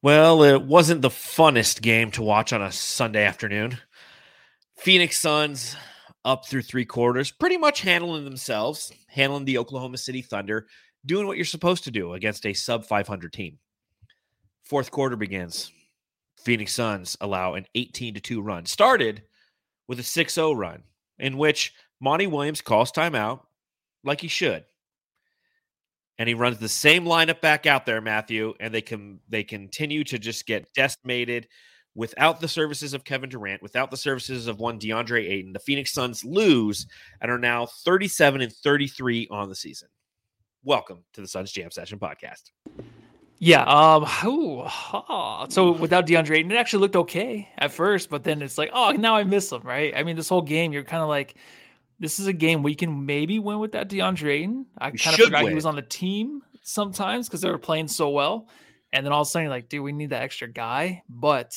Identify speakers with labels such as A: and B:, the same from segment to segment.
A: Well, it wasn't the funnest game to watch on a Sunday afternoon. Phoenix Suns up through three quarters, pretty much handling themselves, handling the Oklahoma City Thunder, doing what you're supposed to do against a sub 500 team. Fourth quarter begins. Phoenix Suns allow an 18 to 2 run. Started with a 6 0 run in which Monty Williams calls timeout like he should and he runs the same lineup back out there, Matthew, and they can they continue to just get decimated without the services of Kevin Durant, without the services of one DeAndre Ayton. The Phoenix Suns lose and are now 37 and 33 on the season. Welcome to the Suns Jam Session podcast.
B: Yeah. Um. Ooh, oh, so without DeAndre Ayton, it actually looked okay at first, but then it's like, oh, now I miss him, right? I mean, this whole game, you're kind of like, this is a game we can maybe win with that DeAndre Ayton. I kind of forgot win. he was on the team sometimes because they were playing so well. And then all of a sudden, like, dude, we need that extra guy. But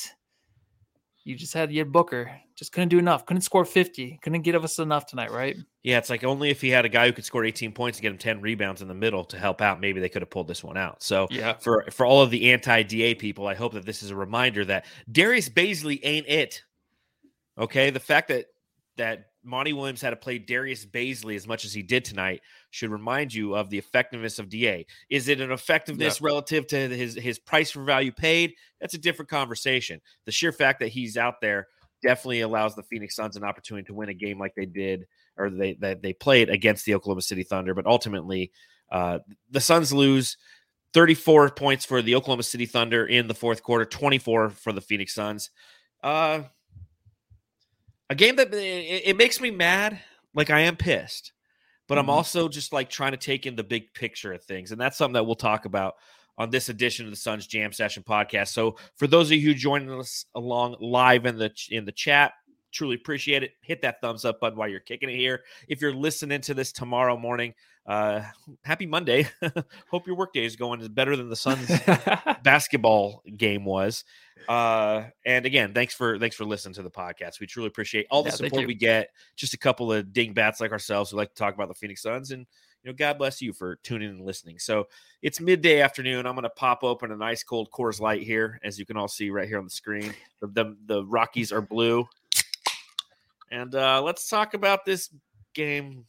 B: you just had you had Booker, just couldn't do enough, couldn't score 50, couldn't give us enough tonight, right?
A: Yeah, it's like only if he had a guy who could score 18 points and get him 10 rebounds in the middle to help out, maybe they could have pulled this one out. So yeah, for for all of the anti-DA people, I hope that this is a reminder that Darius Bazley ain't it. Okay. The fact that that Monty Williams had to play Darius Bazley as much as he did tonight should remind you of the effectiveness of DA. Is it an effectiveness yeah. relative to his his price for value paid? That's a different conversation. The sheer fact that he's out there definitely allows the Phoenix Suns an opportunity to win a game like they did or they that they played against the Oklahoma City Thunder. But ultimately, uh, the Suns lose. 34 points for the Oklahoma City Thunder in the fourth quarter, 24 for the Phoenix Suns. Uh, a game that it, it makes me mad. Like I am pissed, but mm-hmm. I'm also just like trying to take in the big picture of things, and that's something that we'll talk about on this edition of the Suns Jam Session podcast. So for those of you who joining us along live in the in the chat, truly appreciate it. Hit that thumbs up button while you're kicking it here. If you're listening to this tomorrow morning, uh, happy Monday. Hope your workday is going better than the Suns basketball game was. Uh, and again, thanks for thanks for listening to the podcast. We truly appreciate all the yeah, support we get. Just a couple of dingbats like ourselves who like to talk about the Phoenix Suns, and you know, God bless you for tuning and listening. So it's midday afternoon. I'm going to pop open a nice cold Coors Light here, as you can all see right here on the screen. The the, the Rockies are blue, and uh, let's talk about this game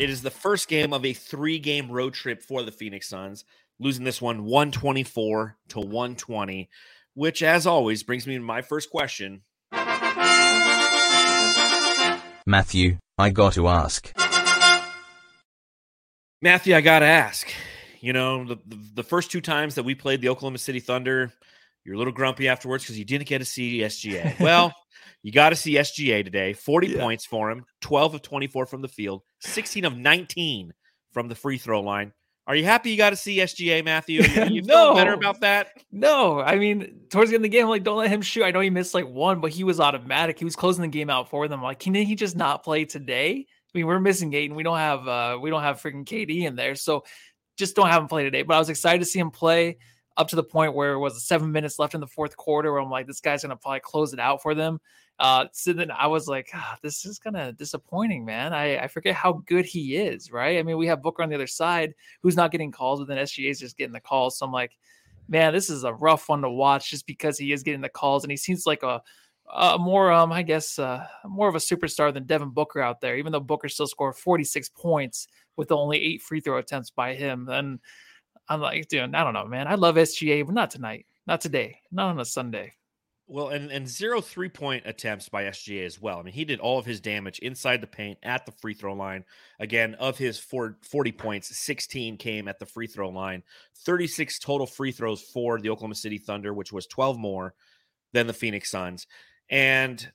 A: It is the first game of a three game road trip for the Phoenix Suns, losing this one 124 to 120, which, as always, brings me to my first question.
C: Matthew, I got to ask.
A: Matthew, I got to ask. You know, the, the, the first two times that we played the Oklahoma City Thunder, you're a little grumpy afterwards because you didn't get to see SGA. Well, you got to see SGA today. 40 yeah. points for him, 12 of 24 from the field, 16 of 19 from the free throw line. Are you happy you got to see SGA, Matthew? You no, better about that?
B: No, I mean, towards the end of the game, I'm like, don't let him shoot. I know he missed like one, but he was automatic. He was closing the game out for them. Like, can he just not play today? I mean, we're missing Ayton. We don't have uh we don't have freaking KD in there, so just don't have him play today. But I was excited to see him play up to the point where it was seven minutes left in the fourth quarter, where I'm like, this guy's gonna probably close it out for them. Uh, so then I was like, oh, this is kind of disappointing, man. I, I forget how good he is, right? I mean, we have Booker on the other side who's not getting calls, but then SGA is just getting the calls. So I'm like, man, this is a rough one to watch just because he is getting the calls and he seems like a, a more, um, I guess, uh, more of a superstar than Devin Booker out there, even though Booker still scored 46 points with only eight free throw attempts by him. And I'm like, dude, I don't know, man. I love SGA, but not tonight, not today, not on a Sunday.
A: Well, and, and zero three point attempts by SGA as well. I mean, he did all of his damage inside the paint at the free throw line. Again, of his four, 40 points, 16 came at the free throw line, 36 total free throws for the Oklahoma City Thunder, which was 12 more than the Phoenix Suns. And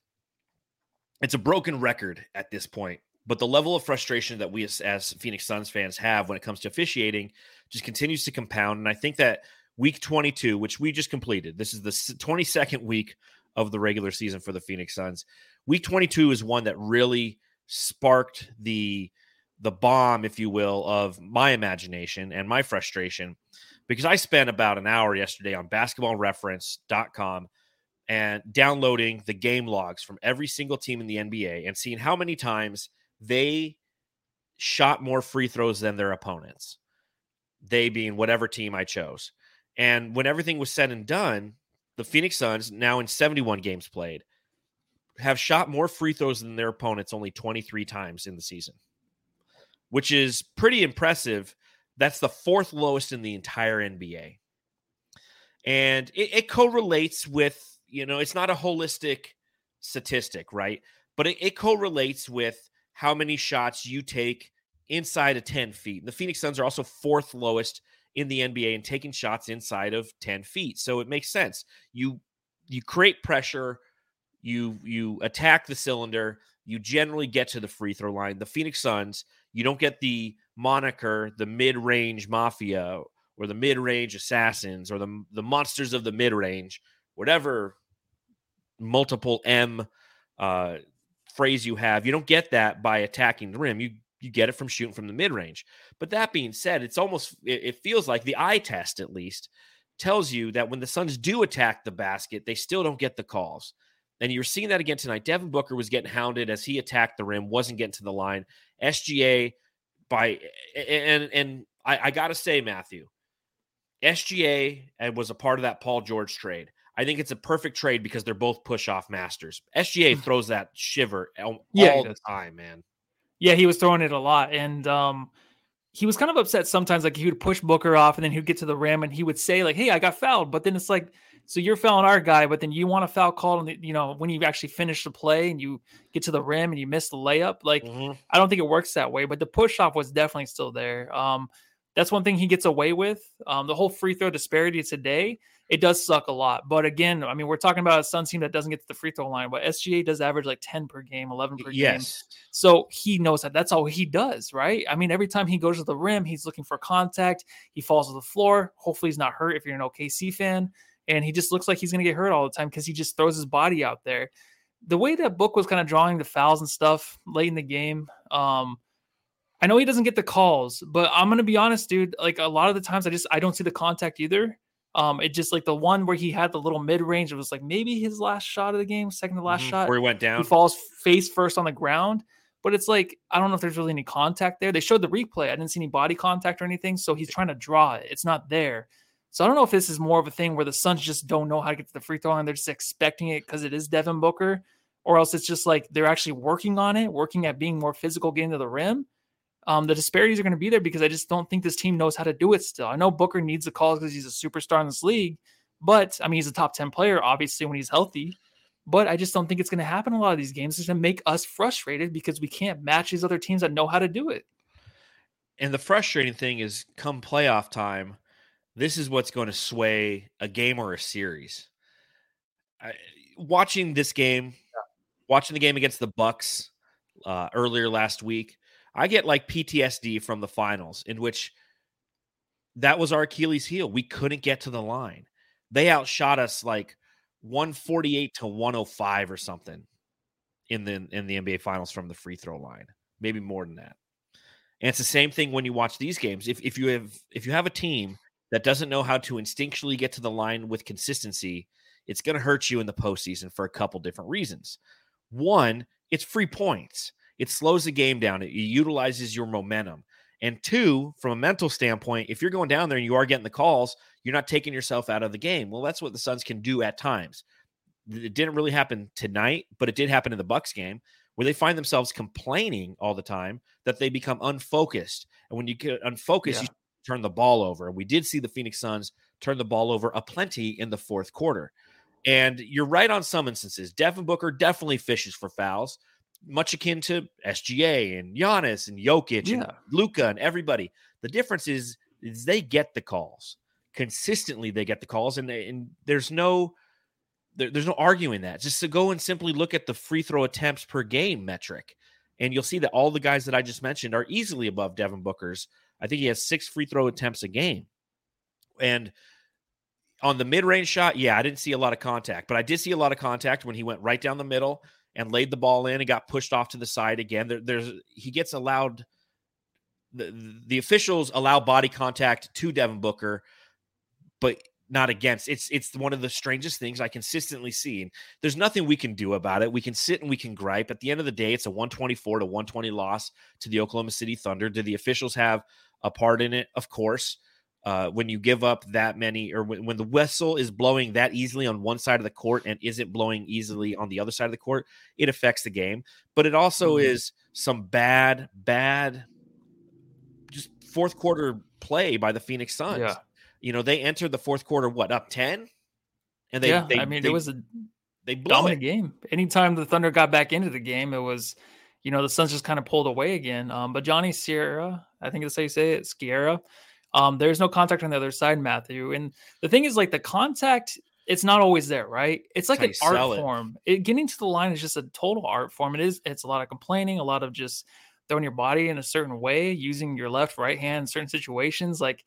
A: it's a broken record at this point. But the level of frustration that we as, as Phoenix Suns fans have when it comes to officiating just continues to compound. And I think that week 22, which we just completed. This is the 22nd week of the regular season for the Phoenix Suns. Week 22 is one that really sparked the the bomb, if you will, of my imagination and my frustration because I spent about an hour yesterday on basketballreference.com and downloading the game logs from every single team in the NBA and seeing how many times they shot more free throws than their opponents. They being whatever team I chose. And when everything was said and done, the Phoenix Suns, now in 71 games played, have shot more free throws than their opponents only 23 times in the season, which is pretty impressive. That's the fourth lowest in the entire NBA. And it, it correlates with you know, it's not a holistic statistic, right? But it, it correlates with how many shots you take inside of 10 feet. The Phoenix Suns are also fourth lowest in the NBA in taking shots inside of 10 feet. So it makes sense. You you create pressure, you you attack the cylinder, you generally get to the free throw line. The Phoenix Suns, you don't get the moniker, the mid-range mafia or the mid-range assassins or the the monsters of the mid-range whatever multiple M uh, phrase you have. You don't get that by attacking the rim. You you get it from shooting from the mid range. But that being said, it's almost it, it feels like the eye test at least tells you that when the Suns do attack the basket, they still don't get the calls. And you're seeing that again tonight. Devin Booker was getting hounded as he attacked the rim, wasn't getting to the line. SGA by and and I, I gotta say, Matthew, SGA uh, was a part of that Paul George trade. I think it's a perfect trade because they're both push off masters. SGA mm. throws that shiver all, yeah, the time, man.
B: Yeah, he was throwing it a lot. And um, he was kind of upset sometimes. Like he would push Booker off and then he'd get to the rim and he would say, like, hey, I got fouled. But then it's like, so you're fouling our guy, but then you want a foul call, and you know when you actually finish the play and you get to the rim and you miss the layup. Like mm-hmm. I don't think it works that way, but the push off was definitely still there. Um, that's one thing he gets away with. Um, the whole free throw disparity today it does suck a lot. But again, I mean, we're talking about a Sun team that doesn't get to the free throw line, but SGA does average like 10 per game, 11 per yes. game. So he knows that that's all he does, right? I mean, every time he goes to the rim, he's looking for contact. He falls to the floor. Hopefully, he's not hurt if you're an OKC fan. And he just looks like he's going to get hurt all the time because he just throws his body out there. The way that Book was kind of drawing the fouls and stuff late in the game, um, I know he doesn't get the calls, but I'm gonna be honest, dude. Like a lot of the times, I just I don't see the contact either. Um, it just like the one where he had the little mid range. It was like maybe his last shot of the game, second to last mm-hmm. shot,
A: where he went down.
B: He falls face first on the ground, but it's like I don't know if there's really any contact there. They showed the replay. I didn't see any body contact or anything, so he's trying to draw it. It's not there. So I don't know if this is more of a thing where the Suns just don't know how to get to the free throw line. They're just expecting it because it is Devin Booker, or else it's just like they're actually working on it, working at being more physical, getting to the rim um, the disparities are going to be there because I just don't think this team knows how to do it still. I know Booker needs the calls because he's a superstar in this league, but I mean, he's a top 10 player, obviously, when he's healthy. But I just don't think it's going to happen a lot of these games. It's going to make us frustrated because we can't match these other teams that know how to do it.
A: And the frustrating thing is, come playoff time, this is what's going to sway a game or a series. I, watching this game, watching the game against the Bucks uh, earlier last week, I get like PTSD from the finals, in which that was our Achilles heel. We couldn't get to the line. They outshot us like 148 to 105 or something in the in the NBA finals from the free throw line. Maybe more than that. And it's the same thing when you watch these games. If if you have if you have a team that doesn't know how to instinctually get to the line with consistency, it's going to hurt you in the postseason for a couple different reasons. One, it's free points. It slows the game down. It utilizes your momentum. And two, from a mental standpoint, if you're going down there and you are getting the calls, you're not taking yourself out of the game. Well, that's what the Suns can do at times. It didn't really happen tonight, but it did happen in the Bucks game where they find themselves complaining all the time that they become unfocused. And when you get unfocused, yeah. you turn the ball over. And we did see the Phoenix Suns turn the ball over a plenty in the fourth quarter. And you're right on some instances. Devin Booker definitely fishes for fouls much akin to SGA and Giannis and Jokic yeah. and Luka and everybody. The difference is, is they get the calls consistently. They get the calls, and, they, and there's no there, there's no arguing that. Just to go and simply look at the free throw attempts per game metric, and you'll see that all the guys that I just mentioned are easily above Devin Booker's. I think he has six free throw attempts a game, and on the mid-range shot, yeah, I didn't see a lot of contact, but I did see a lot of contact when he went right down the middle and laid the ball in and got pushed off to the side again. There, there's he gets allowed the the officials allow body contact to Devin Booker, but not against. It's it's one of the strangest things I consistently see. And there's nothing we can do about it. We can sit and we can gripe. At the end of the day, it's a 124 to 120 loss to the Oklahoma City Thunder. Do the officials have a part in it? Of course. Uh, when you give up that many, or when, when the whistle is blowing that easily on one side of the court and isn't blowing easily on the other side of the court, it affects the game. But it also mm-hmm. is some bad, bad, just fourth quarter play by the Phoenix Suns. Yeah you know, they entered the fourth quarter what up ten,
B: and they yeah. They, I mean, they, it was a they dominant it. game. Anytime the Thunder got back into the game, it was, you know, the Suns just kind of pulled away again. Um, but Johnny Sierra, I think that's how you say it, Sierra. Um, there's no contact on the other side, Matthew. And the thing is, like the contact, it's not always there, right? It's like an art it. form. It, getting to the line is just a total art form. It is. It's a lot of complaining, a lot of just throwing your body in a certain way, using your left, right hand in certain situations. Like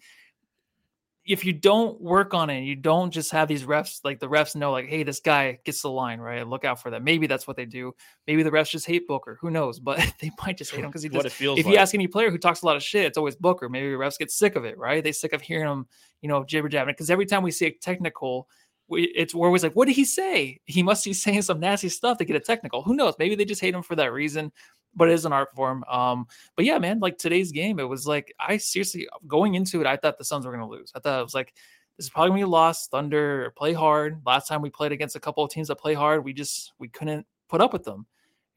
B: if you don't work on it, you don't just have these refs like the refs know, like, hey, this guy gets the line, right? Look out for that. Maybe that's what they do. Maybe the refs just hate Booker. Who knows? But they might just hate him because he does. If like. If you ask any player who talks a lot of shit, it's always Booker. Maybe the refs get sick of it, right? They sick of hearing him, you know, jibber jabbing. Because every time we see a technical, we, it's we're always like, what did he say? He must be saying some nasty stuff to get a technical. Who knows? Maybe they just hate him for that reason but it is an art form. Um, but yeah, man, like today's game, it was like I seriously going into it, I thought the Suns were gonna lose. I thought it was like this is probably gonna be lost. Thunder play hard. Last time we played against a couple of teams that play hard, we just we couldn't put up with them.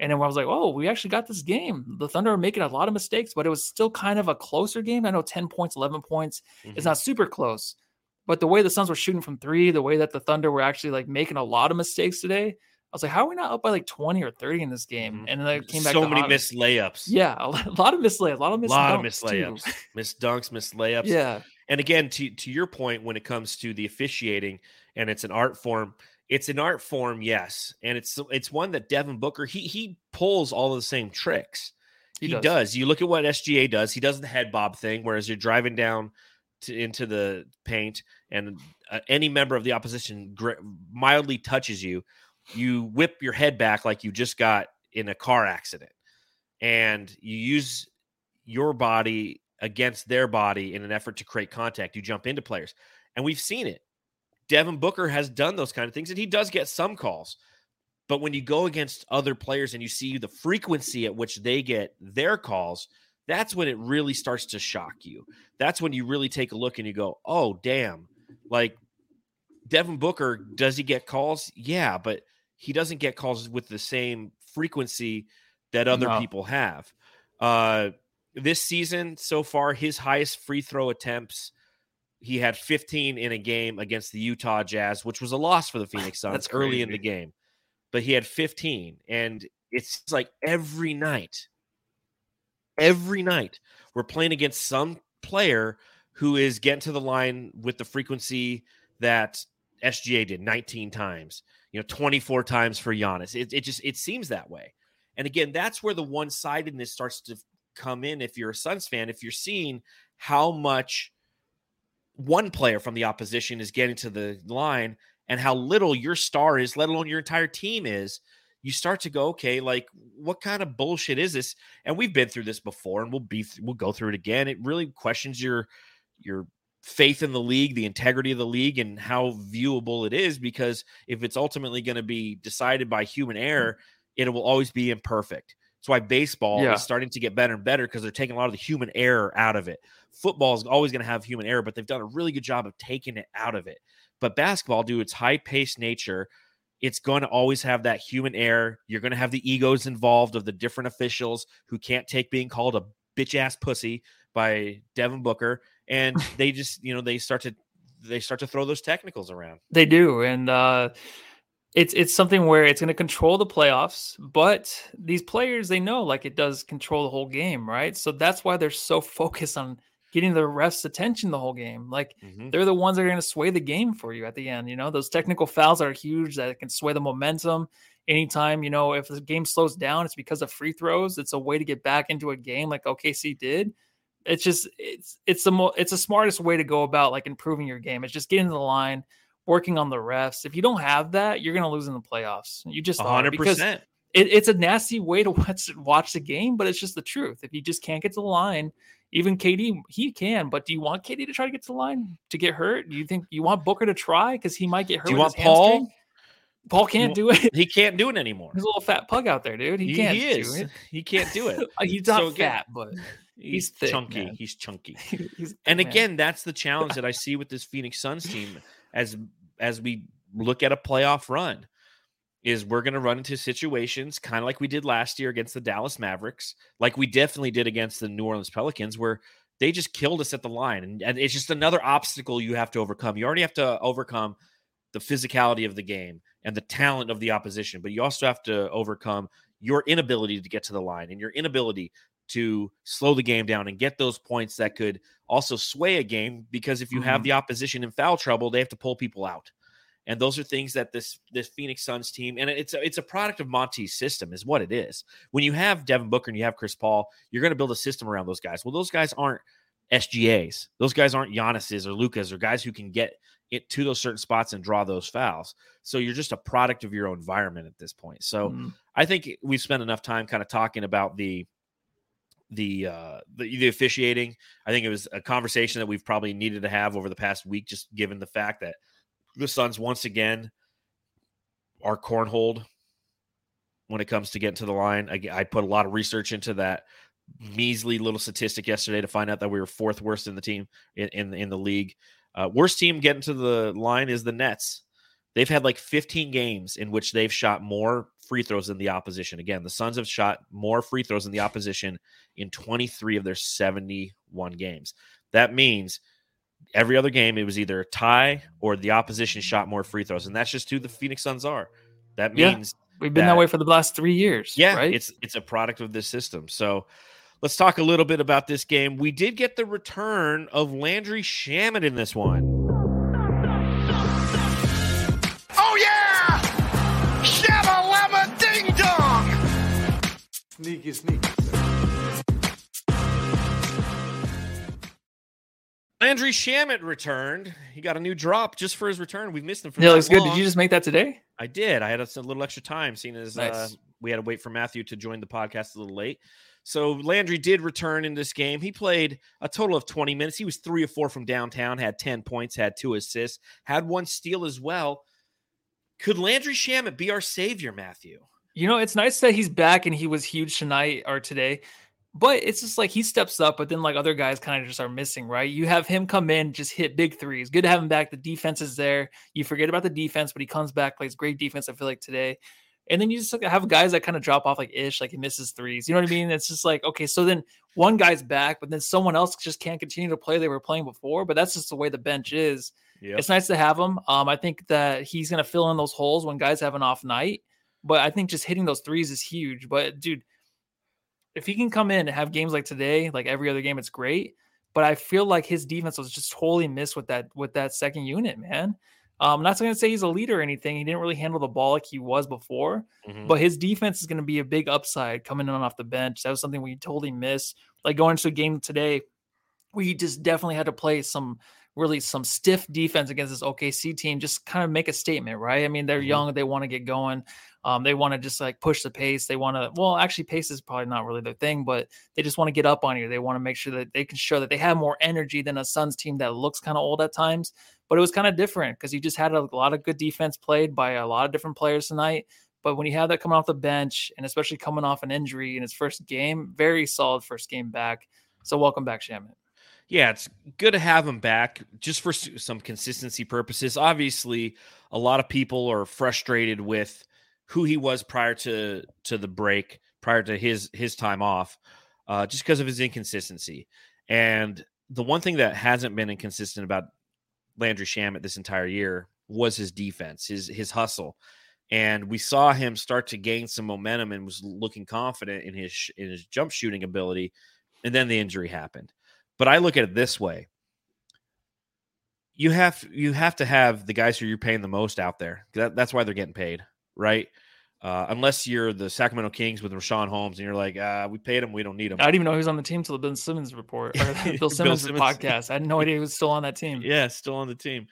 B: And then I was like, oh, we actually got this game. The Thunder are making a lot of mistakes, but it was still kind of a closer game. I know 10 points, 11 points mm-hmm. is not super close. But the way the Suns were shooting from three, the way that the Thunder were actually like making a lot of mistakes today, I was like, how are we not up by like 20 or 30 in this game? Mm-hmm. And then I came back.
A: So many missed layups.
B: Yeah, a lot of missed layups. A lot of missed, a lot of missed
A: layups. missed dunks, missed layups.
B: Yeah.
A: And again, to to your point, when it comes to the officiating, and it's an art form, it's an art form, yes, and it's it's one that Devin Booker he he pulls all of the same tricks. He, he does. does. You look at what SGA does. He does the head bob thing, whereas you're driving down to, into the paint, and uh, any member of the opposition gr- mildly touches you, you whip your head back like you just got in a car accident, and you use your body against their body in an effort to create contact. You jump into players, and we've seen it. Devin Booker has done those kind of things, and he does get some calls. But when you go against other players and you see the frequency at which they get their calls, that's when it really starts to shock you. That's when you really take a look and you go, oh, damn. Like Devin Booker, does he get calls? Yeah, but he doesn't get calls with the same frequency that other no. people have. Uh, this season so far, his highest free throw attempts, he had 15 in a game against the Utah Jazz, which was a loss for the Phoenix Suns That's early in the game. But he had 15, and it's like every night, every night, we're playing against some player who is getting to the line with the frequency that SGA did 19 times, you know, 24 times for Giannis. It, it just it seems that way. And again, that's where the one-sidedness starts to come in if you're a Suns fan, if you're seeing how much one player from the opposition is getting to the line and how little your star is, let alone your entire team is, you start to go, okay, like what kind of bullshit is this? And we've been through this before, and we'll be we'll go through it again. It really questions your your faith in the league, the integrity of the league, and how viewable it is. Because if it's ultimately going to be decided by human hmm. error, it will always be imperfect. That's why baseball yeah. is starting to get better and better because they're taking a lot of the human error out of it. Football is always going to have human error, but they've done a really good job of taking it out of it. But basketball, due its high paced nature, it's going to always have that human error. You're going to have the egos involved of the different officials who can't take being called a bitch ass pussy by Devin Booker, and they just you know they start to they start to throw those technicals around.
B: They do, and uh, it's it's something where it's going to control the playoffs, but these players they know like it does control the whole game, right? So that's why they're so focused on getting the refs' attention the whole game. Like mm-hmm. they're the ones that are going to sway the game for you at the end. You know, those technical fouls are huge that can sway the momentum. Anytime you know if the game slows down, it's because of free throws. It's a way to get back into a game like OKC did. It's just it's it's the mo- it's the smartest way to go about like improving your game. It's just getting to the line working on the refs. If you don't have that, you're going to lose in the playoffs. You just 100%. because
A: it,
B: it's a nasty way to watch, watch the game, but it's just the truth. If you just can't get to the line, even KD, he can. But do you want KD to try to get to the line to get hurt? Do you think you want Booker to try because he might get hurt?
A: Do you want Paul? Hamstring?
B: Paul can't do it.
A: He can't do it anymore.
B: He's a little fat pug out there, dude. He, he can't. He is.
A: He can't do it.
B: he's not so again, fat, but he's, thick,
A: chunky.
B: Man.
A: He's chunky. he's and again, that's the challenge that I see with this Phoenix Suns team as as we look at a playoff run. Is we're going to run into situations kind of like we did last year against the Dallas Mavericks, like we definitely did against the New Orleans Pelicans, where they just killed us at the line. And, and it's just another obstacle you have to overcome. You already have to overcome the physicality of the game and the talent of the opposition, but you also have to overcome your inability to get to the line and your inability to slow the game down and get those points that could also sway a game because if you mm-hmm. have the opposition in foul trouble, they have to pull people out. And those are things that this this Phoenix Suns team and it's a, it's a product of Monty's system is what it is. When you have Devin Booker and you have Chris Paul, you're going to build a system around those guys. Well, those guys aren't SGAs. Those guys aren't Giannis's or Lukas or guys who can get it to those certain spots and draw those fouls. So you're just a product of your own environment at this point. So mm. I think we've spent enough time kind of talking about the the uh the, the officiating. I think it was a conversation that we've probably needed to have over the past week, just given the fact that the Suns once again are cornholed when it comes to getting to the line. I, I put a lot of research into that measly little statistic yesterday to find out that we were fourth worst in the team in in, in the league. Uh, worst team getting to the line is the Nets. They've had like 15 games in which they've shot more free throws than the opposition. Again, the Suns have shot more free throws than the opposition in 23 of their 71 games. That means every other game it was either a tie or the opposition shot more free throws, and that's just who the Phoenix Suns are. That means
B: yeah, we've been that, that, way for the last three years.
A: Yeah,
B: right?
A: it's it's a product of this system. So Let's talk a little bit about this game. We did get the return of Landry Shamet in this one.
D: Sneaky, sneaky.
A: Landry Shamet returned. He got a new drop just for his return. We've missed him for
B: yeah, looks good. Did you just make that today?
A: I did. I had a, a little extra time, seeing as nice. uh, we had to wait for Matthew to join the podcast a little late. So Landry did return in this game. He played a total of 20 minutes. He was three or four from downtown, had 10 points, had two assists, had one steal as well. Could Landry Shamet be our savior, Matthew?
B: You know, it's nice that he's back and he was huge tonight or today. But it's just like he steps up, but then like other guys kind of just are missing, right? You have him come in, just hit big threes. Good to have him back. The defense is there. You forget about the defense, but he comes back, plays great defense. I feel like today. And then you just have guys that kind of drop off like ish, like he misses threes. You know what I mean? It's just like, okay, so then one guy's back, but then someone else just can't continue to play they were playing before. But that's just the way the bench is. Yep. It's nice to have him. Um, I think that he's gonna fill in those holes when guys have an off night. But I think just hitting those threes is huge. But dude, if he can come in and have games like today, like every other game, it's great. But I feel like his defense was just totally missed with that with that second unit, man. Um, I'm not going to say he's a leader or anything. He didn't really handle the ball like he was before, mm-hmm. but his defense is going to be a big upside coming in off the bench. That was something we totally missed. Like going into a game today, we just definitely had to play some really some stiff defense against this OKC team. Just kind of make a statement, right? I mean, they're mm-hmm. young, they want to get going. Um, they want to just like push the pace. They want to, well, actually, pace is probably not really their thing, but they just want to get up on you. They want to make sure that they can show that they have more energy than a Suns team that looks kind of old at times. But it was kind of different because you just had a lot of good defense played by a lot of different players tonight. But when you have that coming off the bench and especially coming off an injury in his first game, very solid first game back. So welcome back, Shamet.
A: Yeah, it's good to have him back just for some consistency purposes. Obviously, a lot of people are frustrated with who he was prior to to the break, prior to his his time off, uh, just because of his inconsistency. And the one thing that hasn't been inconsistent about Landry Shamet this entire year was his defense, his his hustle. And we saw him start to gain some momentum and was looking confident in his in his jump shooting ability. And then the injury happened. But I look at it this way. You have you have to have the guys who you're paying the most out there. That, that's why they're getting paid right? Uh, unless you're the Sacramento Kings with Richaun Holmes and you're like, uh, we paid him, we don't need him.
B: I didn't even know he was on the team till the Ben Simmons report or Bill Simmons, Bill Simmons podcast. I had no idea he was still on that team.
A: Yeah, still on the team.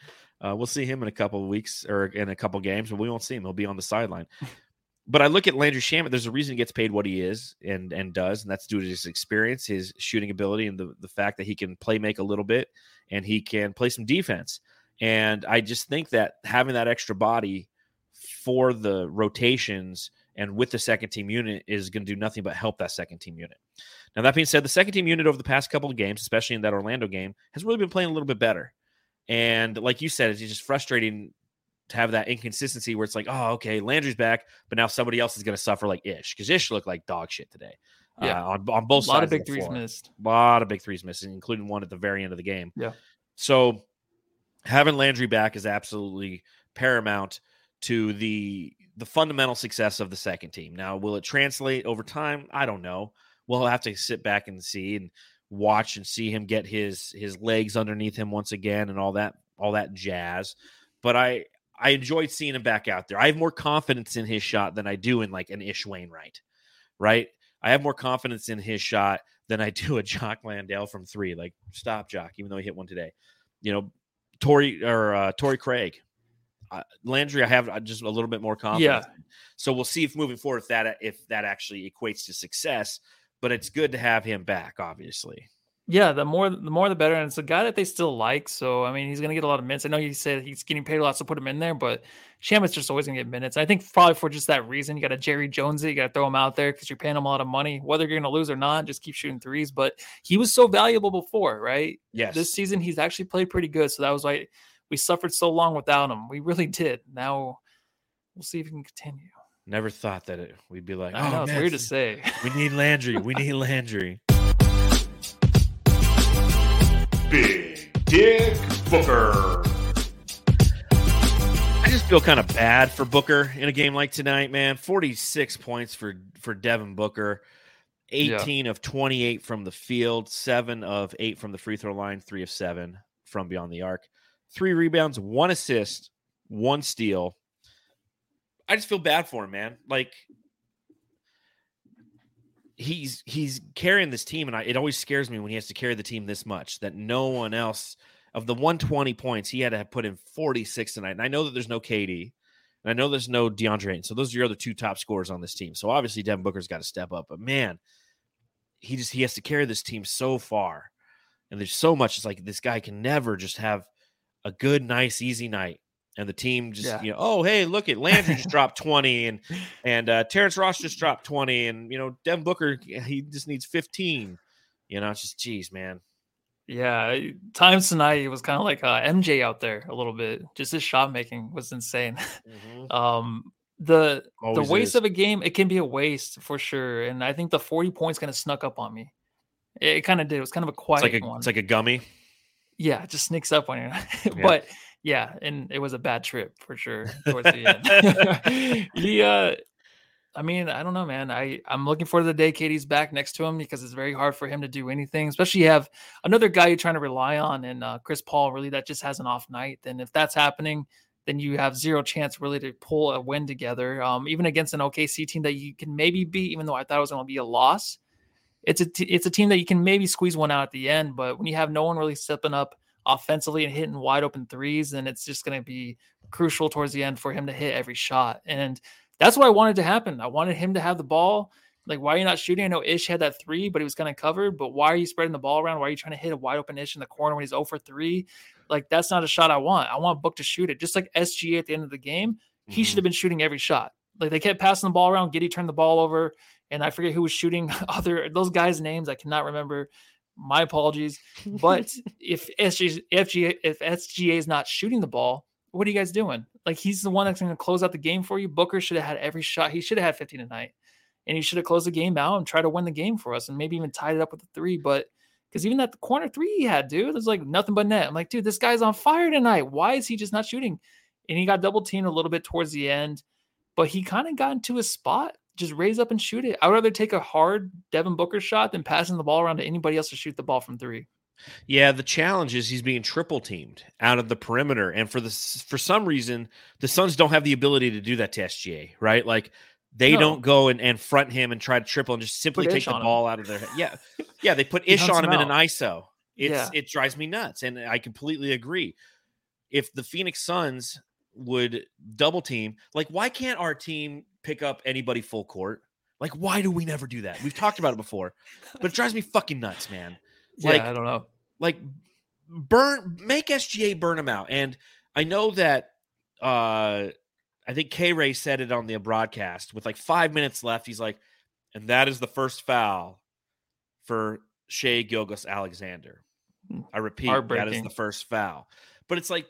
A: Uh, we'll see him in a couple of weeks or in a couple games, but we won't see him. He'll be on the sideline. But I look at Landry Shamet. There's a reason he gets paid what he is and and does, and that's due to his experience, his shooting ability, and the the fact that he can play make a little bit and he can play some defense. And I just think that having that extra body for the rotations and with the second team unit is going to do nothing but help that second team unit. Now, that being said, the second team unit over the past couple of games, especially in that Orlando game, has really been playing a little bit better. And like you said, it's just frustrating to have that inconsistency where it's like, oh, okay, Landry's back, but now somebody else is going to suffer like Ish because Ish looked like dog shit today. Yeah, uh, on, on both sides. A lot of
B: big of threes floor. missed.
A: A lot of big threes missed, including one at the very end of the game.
B: Yeah.
A: So having Landry back is absolutely paramount to the the fundamental success of the second team. Now, will it translate over time? I don't know. We'll have to sit back and see and watch and see him get his his legs underneath him once again and all that all that jazz. But I I enjoyed seeing him back out there. I have more confidence in his shot than I do in like an Ish Wainwright, right? I have more confidence in his shot than I do a Jock Landale from three. Like, stop, Jock, even though he hit one today. You know, Tori or uh, Torrey Craig, uh, Landry, I have just a little bit more confidence. Yeah. So we'll see if moving forward if that if that actually equates to success. But it's good to have him back, obviously.
B: Yeah, the more the more the better, and it's a guy that they still like. So I mean, he's going to get a lot of minutes. I know you said he's getting paid a lot, so put him in there. But Shamet's just always going to get minutes. I think probably for just that reason, you got a Jerry Jones, you got to throw him out there because you're paying him a lot of money. Whether you're going to lose or not, just keep shooting threes. But he was so valuable before, right?
A: Yes.
B: This season, he's actually played pretty good. So that was why we suffered so long without him. We really did. Now we'll see if he can continue.
A: Never thought that it, we'd be like,
B: I know, oh, it's weird to say.
A: We need Landry. We need Landry.
E: Big Dick Booker.
A: I just feel kind of bad for Booker in a game like tonight, man. 46 points for for Devin Booker. 18 yeah. of 28 from the field, 7 of 8 from the free throw line, 3 of 7 from beyond the arc. 3 rebounds, 1 assist, 1 steal. I just feel bad for him, man. Like he's he's carrying this team, and I, it always scares me when he has to carry the team this much. That no one else of the 120 points he had to put in 46 tonight. And I know that there's no KD, and I know there's no DeAndre Ayton. So those are your other two top scorers on this team. So obviously Devin Booker's got to step up. But man, he just he has to carry this team so far, and there's so much. It's like this guy can never just have a good, nice, easy night and the team just yeah. you know oh hey look at Landry just dropped 20 and and uh Terrence Ross just dropped 20 and you know Devin Booker he just needs 15 you know it's just geez man
B: yeah times tonight it was kind of like uh, MJ out there a little bit just his shot making was insane mm-hmm. um the Always the waste is. of a game it can be a waste for sure and I think the 40 points kind of snuck up on me it, it kind of did it was kind of a quiet
A: it's like a,
B: one
A: it's like a gummy
B: yeah it just sneaks up on you yeah. but yeah, and it was a bad trip for sure towards the end. he, uh, I mean, I don't know, man. I I'm looking forward to the day KD's back next to him because it's very hard for him to do anything, especially you have another guy you're trying to rely on, and uh, Chris Paul really that just has an off night. Then if that's happening, then you have zero chance really to pull a win together. Um, even against an OKC team that you can maybe beat, even though I thought it was going to be a loss. It's a t- it's a team that you can maybe squeeze one out at the end, but when you have no one really stepping up offensively and hitting wide open threes, then it's just going to be crucial towards the end for him to hit every shot. And that's what I wanted to happen. I wanted him to have the ball. Like, why are you not shooting? I know Ish had that three, but he was kind of covered. But why are you spreading the ball around? Why are you trying to hit a wide open Ish in the corner when he's 0 for 3? Like, that's not a shot I want. I want Book to shoot it. Just like SGA at the end of the game, mm-hmm. he should have been shooting every shot. Like, they kept passing the ball around. Giddey turned the ball over. And I forget who was shooting other those guys' names. I cannot remember my apologies. But if SG, FGA, if SGA is not shooting the ball, what are you guys doing? Like he's the one that's going to close out the game for you. Booker should have had every shot. He should have had 15 tonight, and he should have closed the game out and try to win the game for us, and maybe even tied it up with a three. But because even that corner three he had, dude, there's like nothing but net. I'm like, dude, this guy's on fire tonight. Why is he just not shooting? And he got double teamed a little bit towards the end, but he kind of got into his spot just raise up and shoot it. I would rather take a hard Devin Booker shot than passing the ball around to anybody else to shoot the ball from three.
A: Yeah, the challenge is he's being triple teamed out of the perimeter, and for the for some reason the Suns don't have the ability to do that to SGA, right? Like they no. don't go and, and front him and try to triple and just simply put take the ball out of their head. Yeah, yeah, they put Ish on him, him in an ISO. It's yeah. it drives me nuts, and I completely agree. if the Phoenix Suns would double team, like why can't our team pick up anybody full court? Like why do we never do that? We've talked about it before, but it drives me fucking nuts, man.
B: Like yeah, I don't know.
A: Like burn make SGA burn them out. And I know that uh I think K Ray said it on the broadcast with like five minutes left. He's like, and that is the first foul for Shai Gilgeous-Alexander. Hmm. I repeat, that is the first foul. But it's like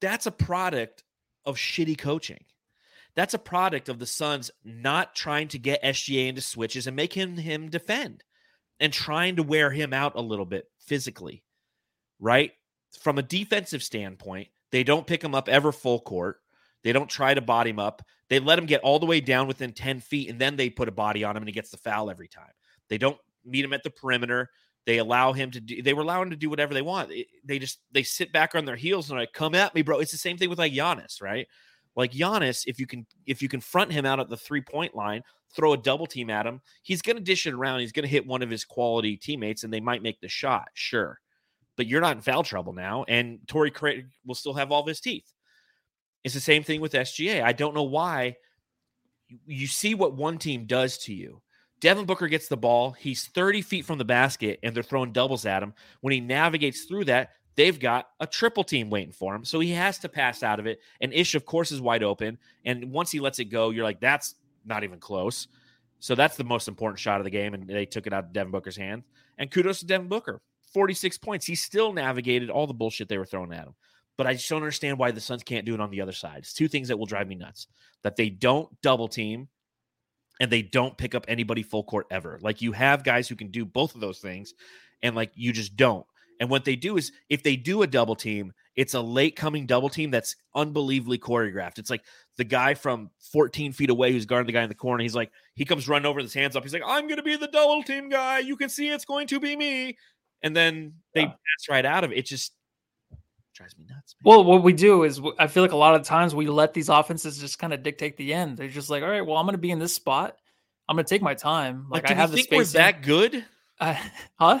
A: that's a product of shitty coaching. That's a product of the Suns not trying to get SGA into switches and making him defend and trying to wear him out a little bit physically, right? From a defensive standpoint, they don't pick him up ever full court. They don't try to body him up. They let him get all the way down within 10 feet and then they put a body on him and he gets the foul every time. They don't meet him at the perimeter. They allow him to do, they were allowing him to do whatever they want. They just, they sit back on their heels and like, come at me, bro. It's the same thing with like Giannis, right? Like Giannis, if you can, if you confront him out at the three point line, throw a double team at him, he's going to dish it around. He's going to hit one of his quality teammates and they might make the shot. Sure. But you're not in foul trouble now. And Torrey Craig will still have all of his teeth. It's the same thing with SGA. I don't know why you see what one team does to you. Devin Booker gets the ball. He's 30 feet from the basket and they're throwing doubles at him. When he navigates through that, they've got a triple team waiting for him. So he has to pass out of it. And Ish, of course, is wide open. And once he lets it go, you're like, that's not even close. So that's the most important shot of the game. And they took it out of Devin Booker's hand. And kudos to Devin Booker. 46 points. He still navigated all the bullshit they were throwing at him. But I just don't understand why the Suns can't do it on the other side. It's two things that will drive me nuts that they don't double team and they don't pick up anybody full court ever. Like you have guys who can do both of those things, and like you just don't. And what they do is if they do a double team, it's a late coming double team that's unbelievably choreographed. It's like the guy from 14 feet away who's guarding the guy in the corner. He's like, he comes running over with his hands up. He's like, I'm going to be the double team guy. You can see it's going to be me. And then they yeah. pass right out of it. It just drives me nuts.
B: Man. Well, what we do is I feel like a lot of times we let these offenses just kind of dictate the end. They're just like, all right, well, I'm going to be in this spot. I'm going to take my time. Like, like I have the space.
A: We're that good?
B: Uh, huh?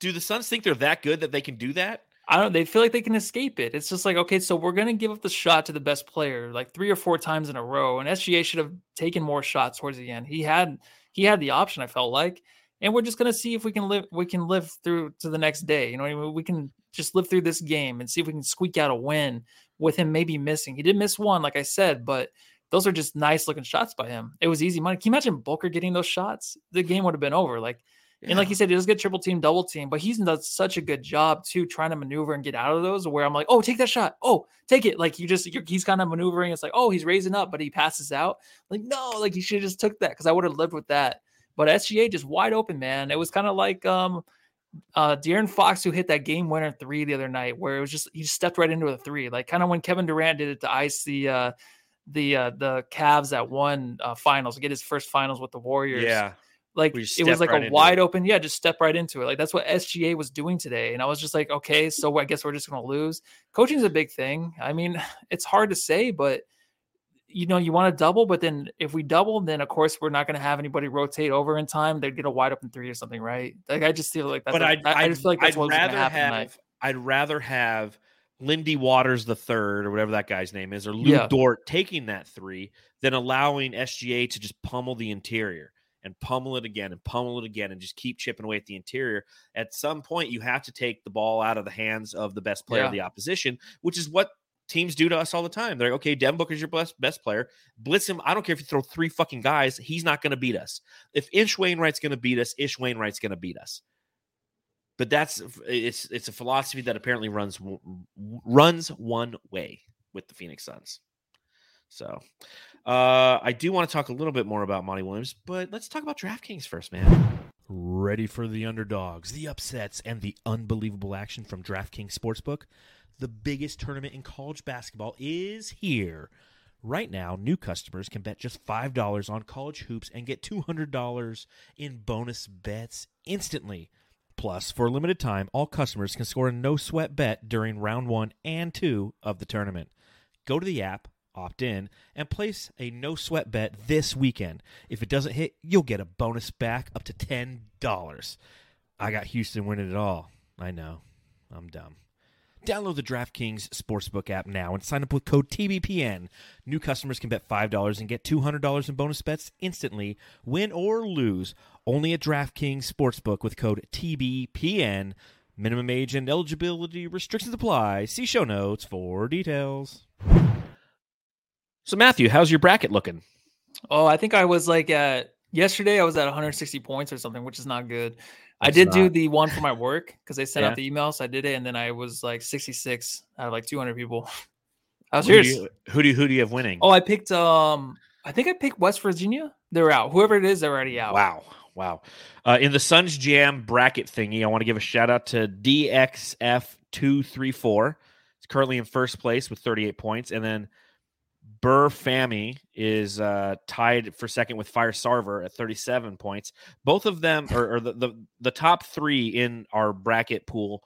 A: Do the Suns think they're that good that they can do that?
B: I don't. They feel like they can escape it. It's just like okay, so we're gonna give up the shot to the best player like three or four times in a row, and SGA should have taken more shots towards the end. He had he had the option. I felt like, and we're just gonna see if we can live we can live through to the next day. You know, I mean? we can just live through this game and see if we can squeak out a win with him maybe missing. He did miss one, like I said, but those are just nice looking shots by him. It was easy money. Can you imagine Booker getting those shots? The game would have been over. Like, yeah. and like you said, he does get triple team, double team, but he's done such a good job too, trying to maneuver and get out of those. Where I'm like, oh, take that shot. Oh, take it. Like you just, he's kind of maneuvering. It's like, oh, he's raising up, but he passes out. Like, no, like he should have just took that because I would have lived with that. But SGA just wide open, man. It was kind of like um uh De'Aaron Fox who hit that game winner three the other night, where it was just he just stepped right into a three, like kind of when Kevin Durant did it to ice the uh the uh the Cavs that won uh finals, get his first finals with the Warriors.
A: Yeah.
B: Like it was like right a wide it. open, yeah, just step right into it. Like that's what SGA was doing today. And I was just like, okay, so I guess we're just gonna lose. Coaching is a big thing. I mean, it's hard to say, but you know, you want to double, but then if we double, then of course we're not going to have anybody rotate over in time. They'd get a wide open three or something, right? Like I just feel like that's.
A: But
B: I, I just feel like that's I'd what's
A: rather
B: happen
A: have. I'd rather have Lindy Waters the third or whatever that guy's name is, or Lu yeah. Dort taking that three than allowing SGA to just pummel the interior and pummel it again and pummel it again and just keep chipping away at the interior. At some point, you have to take the ball out of the hands of the best player yeah. of the opposition, which is what teams do to us all the time. They're like, okay, Devin Booker's your best best player. Blitz him. I don't care if you throw three fucking guys. He's not going to beat us. If Ish Wainwright's going to beat us, Ish Wainwright's going to beat us. But that's it's it's a philosophy that apparently runs runs one way with the Phoenix Suns. So, uh, I do want to talk a little bit more about Monty Williams, but let's talk about DraftKings first, man. Ready for the underdogs, the upsets, and the unbelievable action from DraftKings Sportsbook? the biggest tournament in college basketball is here. Right now, new customers can bet just $5 on college hoops and get $200 in bonus bets instantly. Plus, for a limited time, all customers can score a no sweat bet during round one and two of the tournament. Go to the app, opt in, and place a no sweat bet this weekend. If it doesn't hit, you'll get a bonus back up to $10. I got Houston winning it all. I know. I'm dumb. Download the DraftKings Sportsbook app now and sign up with code TBPN. New customers can bet $5 and get $200 in bonus bets instantly, win or lose, only at DraftKings Sportsbook with code TBPN. Minimum age and eligibility restrictions apply. See show notes for details. So, Matthew, how's your bracket looking?
B: Oh, I think I was like at yesterday, I was at 160 points or something, which is not good. I did not. do the one for my work because they sent yeah. out the email, so I did it, and then I was like 66 out of like 200 people. I was
A: who do, you, who do you, who do you have winning?
B: Oh, I picked um, I think I picked West Virginia. They're out. Whoever it is, they're already out.
A: Wow, wow. Uh, in the Suns Jam bracket thingy, I want to give a shout out to DXF two three four. It's currently in first place with 38 points, and then Burr Fami is uh, tied for second with Fire Sarver at 37 points. Both of them, or, or the, the, the top three in our bracket pool,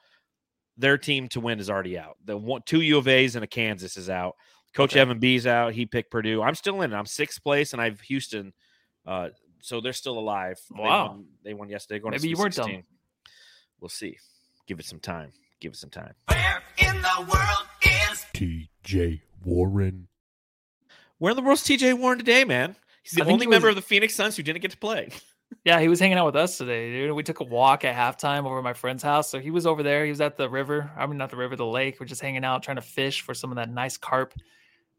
A: their team to win is already out. The one, two U of A's and a Kansas is out. Coach okay. Evan B's out. He picked Purdue. I'm still in it. I'm sixth place, and I have Houston. Uh, so they're still alive.
B: Wow.
A: They won, they won yesterday.
B: Going Maybe you weren't 16. dumb.
A: We'll see. Give it some time. Give it some time.
D: Where in the world is
E: TJ Warren?
A: Where in the world's TJ Warren today, man? He's the only he member of the Phoenix Suns who didn't get to play.
B: Yeah, he was hanging out with us today, dude. We took a walk at halftime over my friend's house. So he was over there. He was at the river. I mean, not the river, the lake. We're just hanging out, trying to fish for some of that nice carp.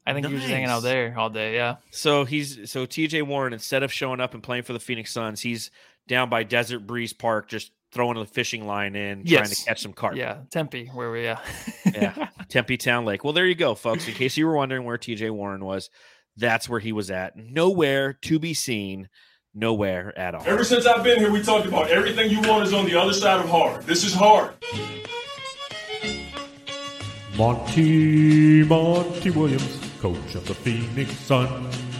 B: I think nice. he was just hanging out there all day. Yeah.
A: So he's so TJ Warren, instead of showing up and playing for the Phoenix Suns, he's down by Desert Breeze Park, just throwing a fishing line in, yes. trying to catch some carp.
B: Yeah, Tempe, where we yeah.
A: yeah. Tempe Town Lake. Well, there you go, folks. In case you were wondering where TJ Warren was, that's where he was at. Nowhere to be seen, nowhere at all.
F: Ever since I've been here, we talked about everything you want is on the other side of hard. This is hard.
E: Monty, Monty Williams, coach of the Phoenix Suns.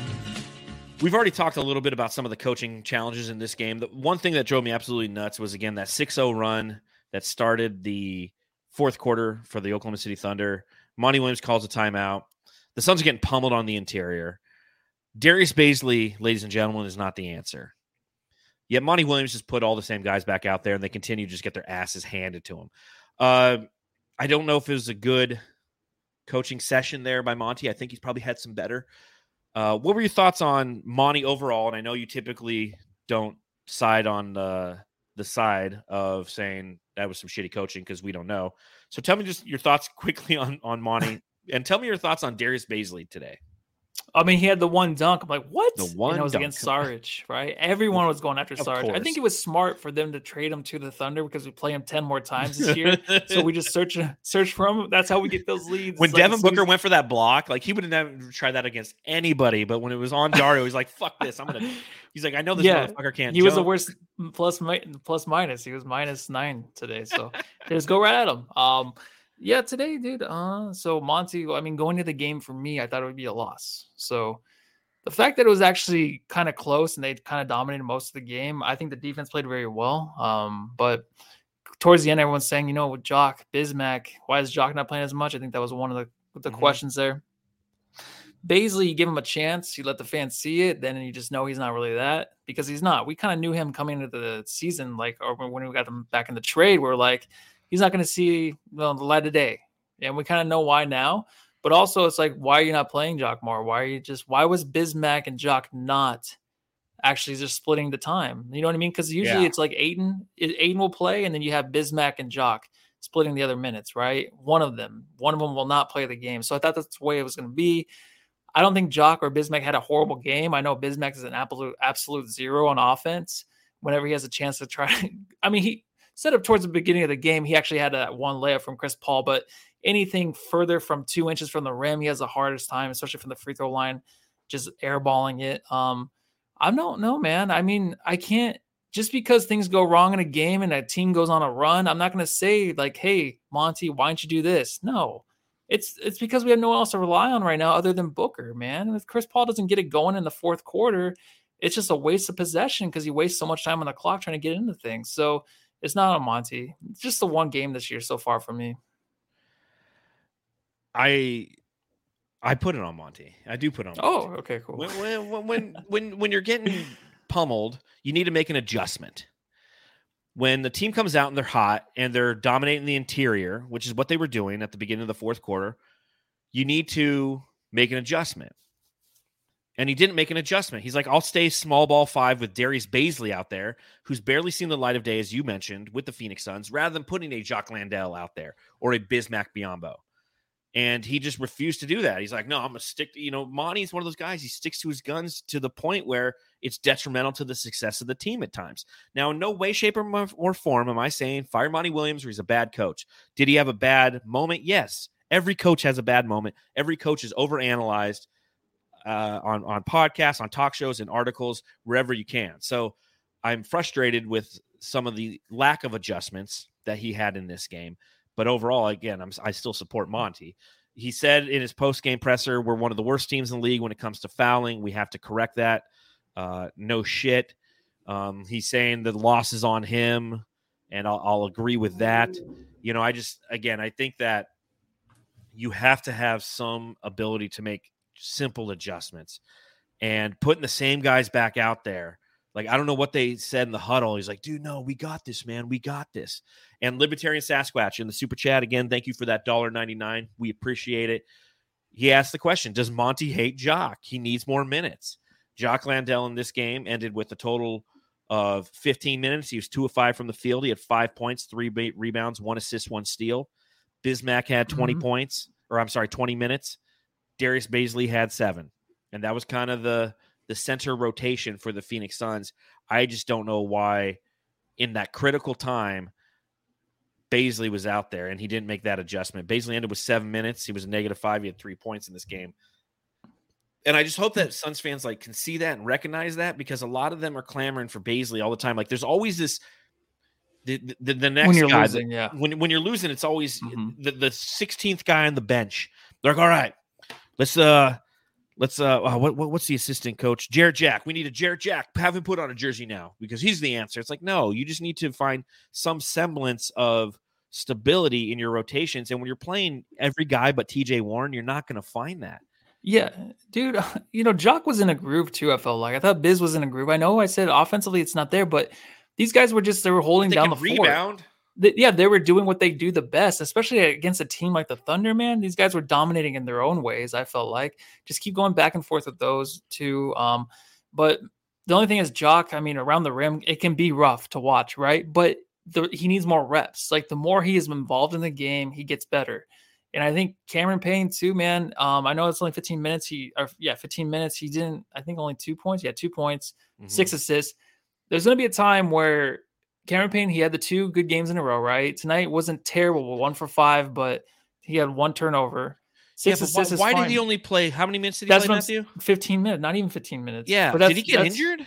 A: We've already talked a little bit about some of the coaching challenges in this game. The one thing that drove me absolutely nuts was again that 6-0 run that started the fourth quarter for the Oklahoma City Thunder. Monty Williams calls a timeout. The Suns are getting pummeled on the interior. Darius Bazley, ladies and gentlemen, is not the answer. Yet Monty Williams just put all the same guys back out there, and they continue to just get their asses handed to them. Uh, I don't know if it was a good coaching session there by Monty. I think he's probably had some better. Uh, what were your thoughts on Monty overall? And I know you typically don't side on the the side of saying that was some shitty coaching because we don't know. So tell me just your thoughts quickly on on Monty and tell me your thoughts on Darius Bazley today.
B: I mean, he had the one dunk. I'm like, what? The one and it was dunk. against Sarge, right? Everyone was going after Sarge. I think it was smart for them to trade him to the Thunder because we play him ten more times this year. so we just search search for him. That's how we get those leads.
A: When Devin Booker went for that block, like he would have never tried that against anybody. But when it was on Dario, he's like, "Fuck this! I'm gonna." He's like, "I know this yeah, motherfucker can't."
B: He jump. was the worst plus plus minus. He was minus nine today. So just go right at him. Um, yeah, today, dude. Uh, so Monty, I mean, going to the game for me, I thought it would be a loss. So the fact that it was actually kind of close and they kind of dominated most of the game, I think the defense played very well. Um, but towards the end, everyone's saying, you know, with Jock, Bismack, why is Jock not playing as much? I think that was one of the the mm-hmm. questions there. Bazley, you give him a chance, you let the fans see it, then you just know he's not really that because he's not. We kind of knew him coming into the season, like, or when we got him back in the trade, we are like, he's not going to see well, the light of day. And we kind of know why now. But also, it's like, why are you not playing Jock more? Why are you just, why was Bismack and Jock not actually just splitting the time? You know what I mean? Because usually yeah. it's like Aiden, Aiden will play, and then you have Bismack and Jock splitting the other minutes, right? One of them, one of them will not play the game. So I thought that's the way it was going to be. I don't think Jock or Bismack had a horrible game. I know Bismack is an absolute absolute zero on offense. Whenever he has a chance to try, I mean, he set up towards the beginning of the game, he actually had that one layup from Chris Paul, but anything further from two inches from the rim, he has the hardest time, especially from the free throw line, just airballing it. Um, I don't know, man. I mean, I can't just because things go wrong in a game and a team goes on a run. I'm not going to say like, "Hey, Monty, why don't you do this?" No, it's it's because we have no one else to rely on right now other than Booker, man. If Chris Paul doesn't get it going in the fourth quarter, it's just a waste of possession because he wastes so much time on the clock trying to get into things. So it's not a Monty. It's just the one game this year so far for me.
A: I I put it on Monty. I do put on.
B: Oh, Monty. Oh, okay, cool.
A: When when when when when, when you're getting pummeled, you need to make an adjustment. when the team comes out and they're hot and they're dominating the interior, which is what they were doing at the beginning of the fourth quarter, you need to make an adjustment. And he didn't make an adjustment. He's like, I'll stay small ball five with Darius Bazley out there, who's barely seen the light of day, as you mentioned, with the Phoenix Suns, rather than putting a Jock Landale out there or a Bismack Biyombo. And he just refused to do that. He's like, no, I'm gonna stick. To, you know, Monty's one of those guys. He sticks to his guns to the point where it's detrimental to the success of the team at times. Now, in no way, shape, or form am I saying fire Monty Williams or he's a bad coach. Did he have a bad moment? Yes. Every coach has a bad moment. Every coach is overanalyzed uh, on on podcasts, on talk shows, and articles wherever you can. So I'm frustrated with some of the lack of adjustments that he had in this game. But overall, again, I'm, I still support Monty. He said in his post game presser, "We're one of the worst teams in the league when it comes to fouling. We have to correct that." Uh, no shit. Um, he's saying the loss is on him, and I'll, I'll agree with that. You know, I just again, I think that you have to have some ability to make simple adjustments and putting the same guys back out there. Like, I don't know what they said in the huddle. He's like, dude, no, we got this, man. We got this. And Libertarian Sasquatch in the super chat again, thank you for that $1.99. We appreciate it. He asked the question Does Monty hate Jock? He needs more minutes. Jock Landale in this game ended with a total of 15 minutes. He was two of five from the field. He had five points, three rebounds, one assist, one steal. Bismack had 20 mm-hmm. points, or I'm sorry, 20 minutes. Darius Bazley had seven. And that was kind of the the center rotation for the Phoenix Suns. I just don't know why in that critical time Bazley was out there and he didn't make that adjustment. Bazley ended with seven minutes. He was a negative five. He had three points in this game. And I just hope that Suns fans like can see that and recognize that because a lot of them are clamoring for Bazley all the time. Like there's always this the, the, the next
B: when you're
A: guy
B: losing, yeah.
A: When when you're losing, it's always mm-hmm. the, the 16th guy on the bench. They're like, all right, let's uh let's uh what, what what's the assistant coach? Jarrett Jack. We need a Jarrett Jack. Have him put on a jersey now because he's the answer. It's like, no, you just need to find some semblance of stability in your rotations. And when you're playing every guy but TJ Warren, you're not going to find that.
B: Yeah, dude. You know, Jock was in a groove too. I felt like I thought Biz was in a groove. I know I said offensively it's not there, but these guys were just they were holding they down the
A: rebound.
B: Fort. Yeah, they were doing what they do the best, especially against a team like the Thunder. Man, these guys were dominating in their own ways. I felt like just keep going back and forth with those two. Um, but the only thing is, Jock. I mean, around the rim, it can be rough to watch, right? But the, he needs more reps. Like the more he is involved in the game, he gets better. And I think Cameron Payne too, man. Um, I know it's only 15 minutes. He, or yeah, 15 minutes. He didn't. I think only two points. Yeah, two points, mm-hmm. six assists. There's going to be a time where Cameron Payne. He had the two good games in a row. Right tonight wasn't terrible. One for five, but he had one turnover.
A: Six yeah, assists. Why, why did he only play? How many minutes did he That's play, Matthew?
B: 15 minutes. Not even 15 minutes.
A: Yeah. But did he get injured?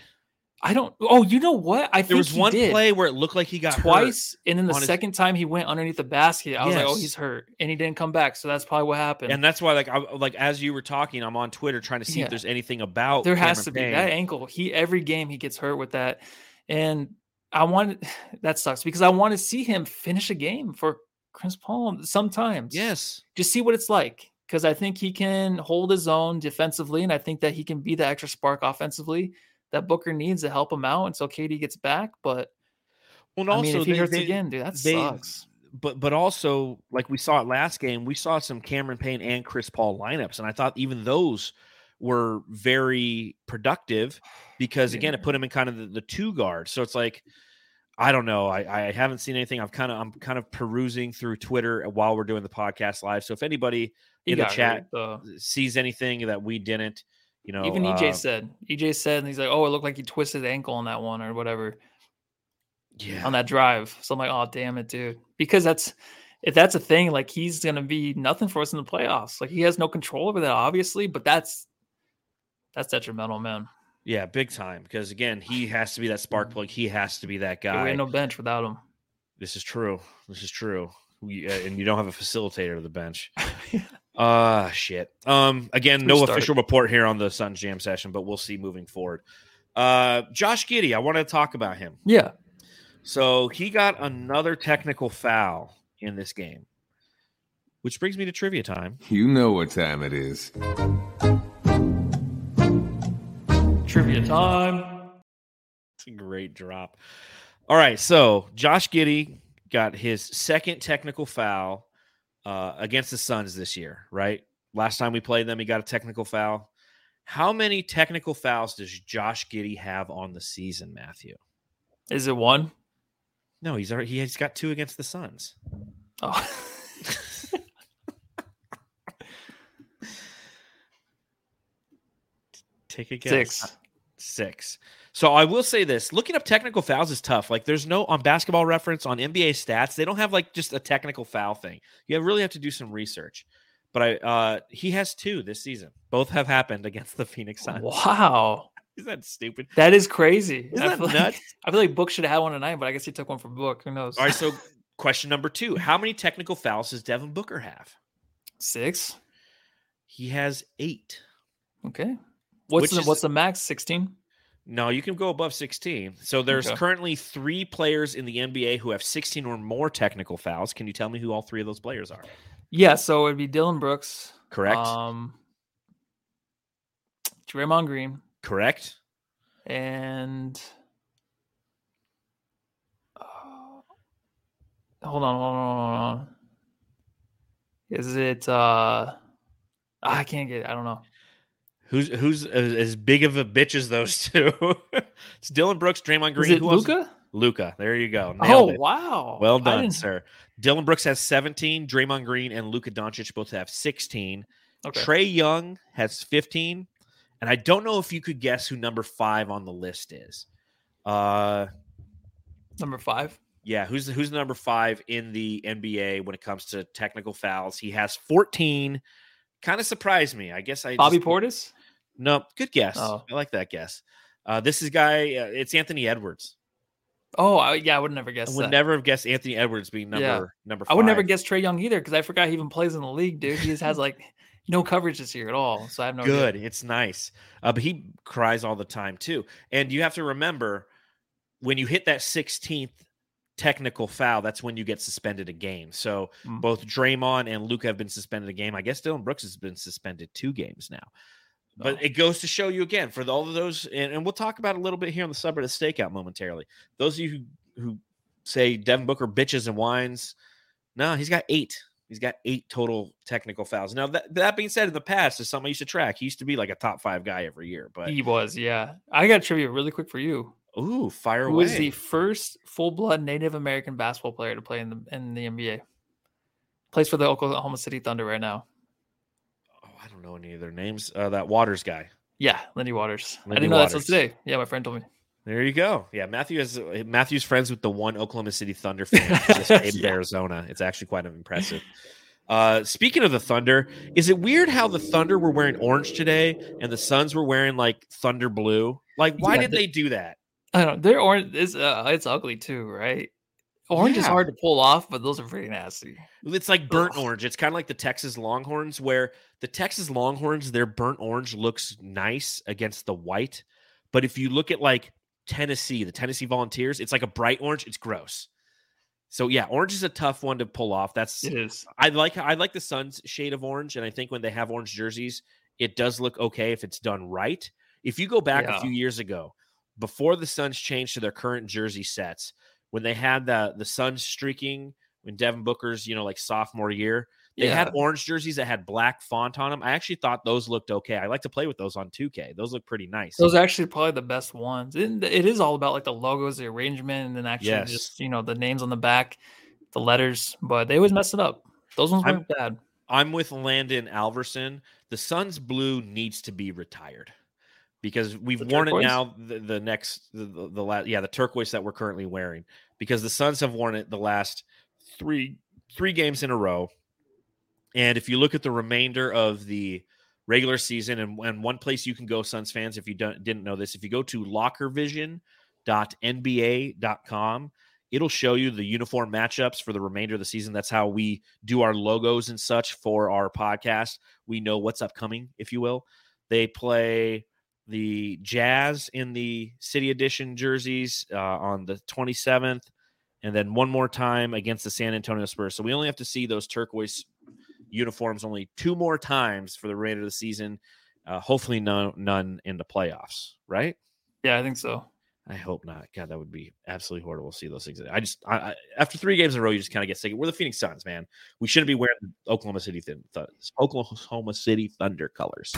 B: I don't. Oh, you know what? I
A: there was one did. play where it looked like he got
B: twice, and then the second his... time he went underneath the basket. I was like, oh, he's hurt, and he didn't come back. So that's probably what happened.
A: And that's why, like, I, like as you were talking, I'm on Twitter trying to see yeah. if there's anything about.
B: There
A: Cameron
B: has to
A: Payne.
B: be that ankle. He every game he gets hurt with that, and I want that sucks because I want to see him finish a game for Chris Paul sometimes.
A: Yes,
B: just see what it's like because I think he can hold his own defensively, and I think that he can be the extra spark offensively that Booker needs to help him out until KD gets back. But well, also, I mean, if he they, hurts they, again, dude, that they, sucks.
A: But but also, like we saw it last game, we saw some Cameron Payne and Chris Paul lineups, and I thought even those were very productive because again, it put him in kind of the, the two guard. So it's like. I don't know. I, I haven't seen anything. I'm kind of I'm kind of perusing through Twitter while we're doing the podcast live. So if anybody in the chat sees anything that we didn't, you know,
B: even EJ uh, said EJ said, and he's like, "Oh, it looked like he twisted ankle on that one or whatever."
A: Yeah,
B: on that drive. So I'm like, "Oh, damn it, dude!" Because that's if that's a thing, like he's gonna be nothing for us in the playoffs. Like he has no control over that, obviously, but that's that's detrimental, man.
A: Yeah, big time. Because again, he has to be that spark plug. He has to be that guy. Yeah,
B: we ain't no bench without him.
A: This is true. This is true. We, uh, and you don't have a facilitator to the bench. Ah, uh, shit. Um, again, no official report here on the Suns Jam session, but we'll see moving forward. Uh, Josh Giddey, I want to talk about him.
B: Yeah.
A: So he got another technical foul in this game, which brings me to trivia time.
G: You know what time it is.
B: Trivia time.
A: It's a great drop. All right, so Josh Giddey got his second technical foul uh, against the Suns this year, right? Last time we played them, he got a technical foul. How many technical fouls does Josh Giddey have on the season, Matthew?
B: Is it one?
A: No, he's already he's got two against the Suns.
B: Oh.
A: Take a guess.
B: Six.
A: Six. So I will say this: looking up technical fouls is tough. Like, there's no on Basketball Reference on NBA stats. They don't have like just a technical foul thing. You really have to do some research. But I, uh, he has two this season. Both have happened against the Phoenix Suns.
B: Wow.
A: Is that stupid?
B: That is crazy.
A: Isn't
B: I
A: that
B: like-
A: nuts?
B: I feel like Book should have had one tonight, but I guess he took one from Book. Who knows?
A: All right. So, question number two: How many technical fouls does Devin Booker have?
B: Six.
A: He has eight.
B: Okay. What's the
A: is-
B: what's the max? Sixteen.
A: No, you can go above 16. So there's
B: Okay.
A: currently three players in the NBA who have 16 or more technical fouls. Can you tell me who all three of those players are?
B: Yeah, so it'd be Dillon Brooks.
A: Correct.
B: Um Draymond Green
A: Correct.
B: and uh, hold on, hold on, hold on. Is it uh I can't get it. I don't know.
A: Who's who's as big of a bitch as those two? it's Dillon Brooks, Draymond Green.
B: Is it? Luka?
A: Luka. There you go.
B: Oh
A: it.
B: wow.
A: Well done, sir. Dillon Brooks has 17. Draymond Green and Luka Doncic both have 16.
B: Okay.
A: Trae Young has 15. And I don't know if you could guess who number five on the list is. Uh
B: Number five.
A: Yeah, who's who's number five in the NBA when it comes to technical fouls? He has 14. Kind of surprised me. I guess I
B: Bobby
A: just-
B: Portis?
A: No, good guess.
B: Oh.
A: I like that guess. Uh, this is guy. Uh, it's Anthony Edwards.
B: Oh, I, yeah, I would never guess
A: I would
B: that.
A: never have guessed Anthony Edwards being number
B: Yeah.
A: number.
B: I would never guess Trae Young either because I forgot he even plays in the league, dude. He just has like no coverage this year at all. So I have no idea.
A: Good. It's nice. Uh, but he cries all the time too. And you have to remember when you hit that 16th technical foul, that's when you get suspended a game. So
B: Mm.
A: both Draymond and Luka have been suspended a game. I guess Dillon Brooks has been suspended two games now. But
B: Oh.
A: it goes to show you again for the- all of those, and, and we'll talk about a little bit here on the subreddit stakeout momentarily. Those of you who, who say Devin Booker bitches and whines, no, he's got eight. He's got eight total technical fouls. Now that that being said, in the past, is something I used to track. He used to be like a top five guy every year. But
B: He was, yeah. I got trivia really quick for you.
A: ooh, fire
B: Who
A: away!
B: was the first full-blood Native American basketball player to play in the in the NBA? Plays for the Oklahoma City Thunder right now.
A: I don't know any of their names. Uh, that Waters guy.
B: Yeah, Lindy Waters. I
A: Lindy
B: didn't know
A: Waters.
B: till today. Yeah, my friend told me.
A: There you go. Yeah, Matthew has Matthew's friends with the one Oklahoma City Thunder fan just in
B: Yeah.
A: Arizona. It's actually quite impressive. Uh, speaking of the Thunder, is it weird how the Thunder were wearing orange today and the Suns were wearing like Thunder blue? Like, why
B: Yeah,
A: did
B: the-
A: they do that?
B: I don't know. Their orange is uh, it's ugly too, right? Orange is hard to pull off, but those are pretty nasty.
A: It's like burnt
B: Ugh.
A: orange. It's kind of like the Texas Longhorns, where the Texas Longhorns, their burnt orange looks nice against the white. But if you look at like Tennessee, the Tennessee Volunteers, it's like a bright orange. It's gross. So yeah, orange is a tough one to pull off. That's
B: It is.
A: I like I like the Suns shade of orange, and I think when they have orange jerseys, it does look okay if it's done right. If you go back a few years ago, before the Suns changed to their current jersey sets, when they had the the Suns streaking, when Devin Booker's you know like sophomore year, they had orange jerseys that had black font on them. I actually thought those looked okay. I like to play with those on 2K. Those look pretty nice.
B: Those are actually probably the best ones. It, it is all about like the logos, the arrangement, and then actually
A: Yes.
B: just you know the names on the back, the letters. But they always mess it up. Those ones
A: I'm-
B: weren't bad.
A: I'm with Landon Alverson. The Suns blue needs to be retired because we've worn
B: turquoise?
A: it now. The, the next, the, the, the last, yeah, the turquoise that we're currently wearing because the Suns have worn it the last three three games in a row. And if you look at the remainder of the regular season, and, and one place you can go, Suns fans, if you don't, didn't know this, if you go to lockervision.nba.com, it'll show you the uniform matchups for the remainder of the season. That's how we do our logos and such for our podcast. We know what's upcoming, if you will. They play the Jazz in the City Edition jerseys uh, on the 27th, and then one more time against the San Antonio Spurs. So we only have to see those turquoise uniforms only two more times for the remainder of the season. Uh, hopefully, no, none in the playoffs, right?
B: Yeah, I think so.
A: I hope not. God, that would be absolutely horrible to see those things. I just, I, I, after three games in a row, you just kind of get sick. We're the Phoenix Suns, man. We shouldn't be wearing the Oklahoma City th- th- Oklahoma City Thunder colors.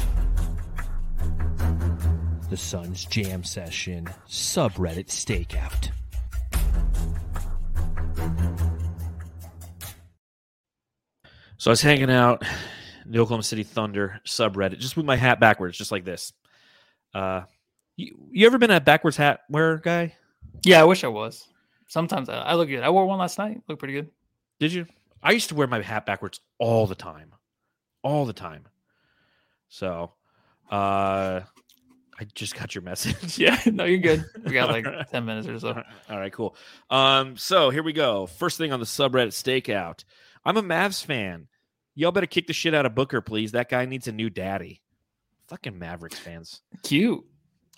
H: The Suns Jam Session subreddit stakeout.
A: So I was hanging out in the Oklahoma City Thunder subreddit, just with my hat backwards, just like this. Uh, you, you ever been a backwards hat wearer guy?
B: Yeah, I wish I was. Sometimes I, I look good. I wore one last night. Looked pretty good.
A: Did you? I used to wear my hat backwards all the time, all the time. So, uh, I just got your message.
B: Yeah, no, you're good. We got like ten minutes or so.
A: All right, cool. Um, so here we go. First thing on the subreddit stakeout. I'm a Mavs fan. Y'all better kick the shit out of Booker, please. That guy needs a new daddy. Fucking Mavericks fans.
B: Cute.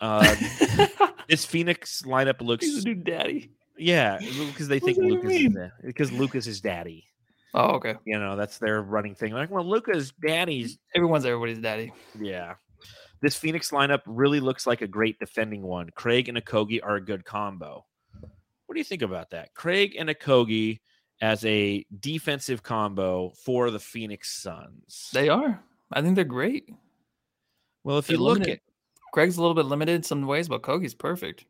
A: Uh, this Phoenix lineup looks.
B: He's a new daddy.
A: Yeah, because they think
B: What do you
A: Lucas is because Lucas is daddy.
B: Oh, okay.
A: You know, that's their running thing. Like, well, Lucas daddy's
B: Everyone's everybody's daddy.
A: yeah. This Phoenix lineup really looks like a great defending one. Craig and Okogie are a good combo. What do you think about that? Craig and Okogie as a defensive combo for the Phoenix Suns.
B: They are. I think they're great.
A: well, if
B: they're
A: you look
B: limited.
A: at
B: Greg's a little bit limited in some ways, but Kogi's perfect.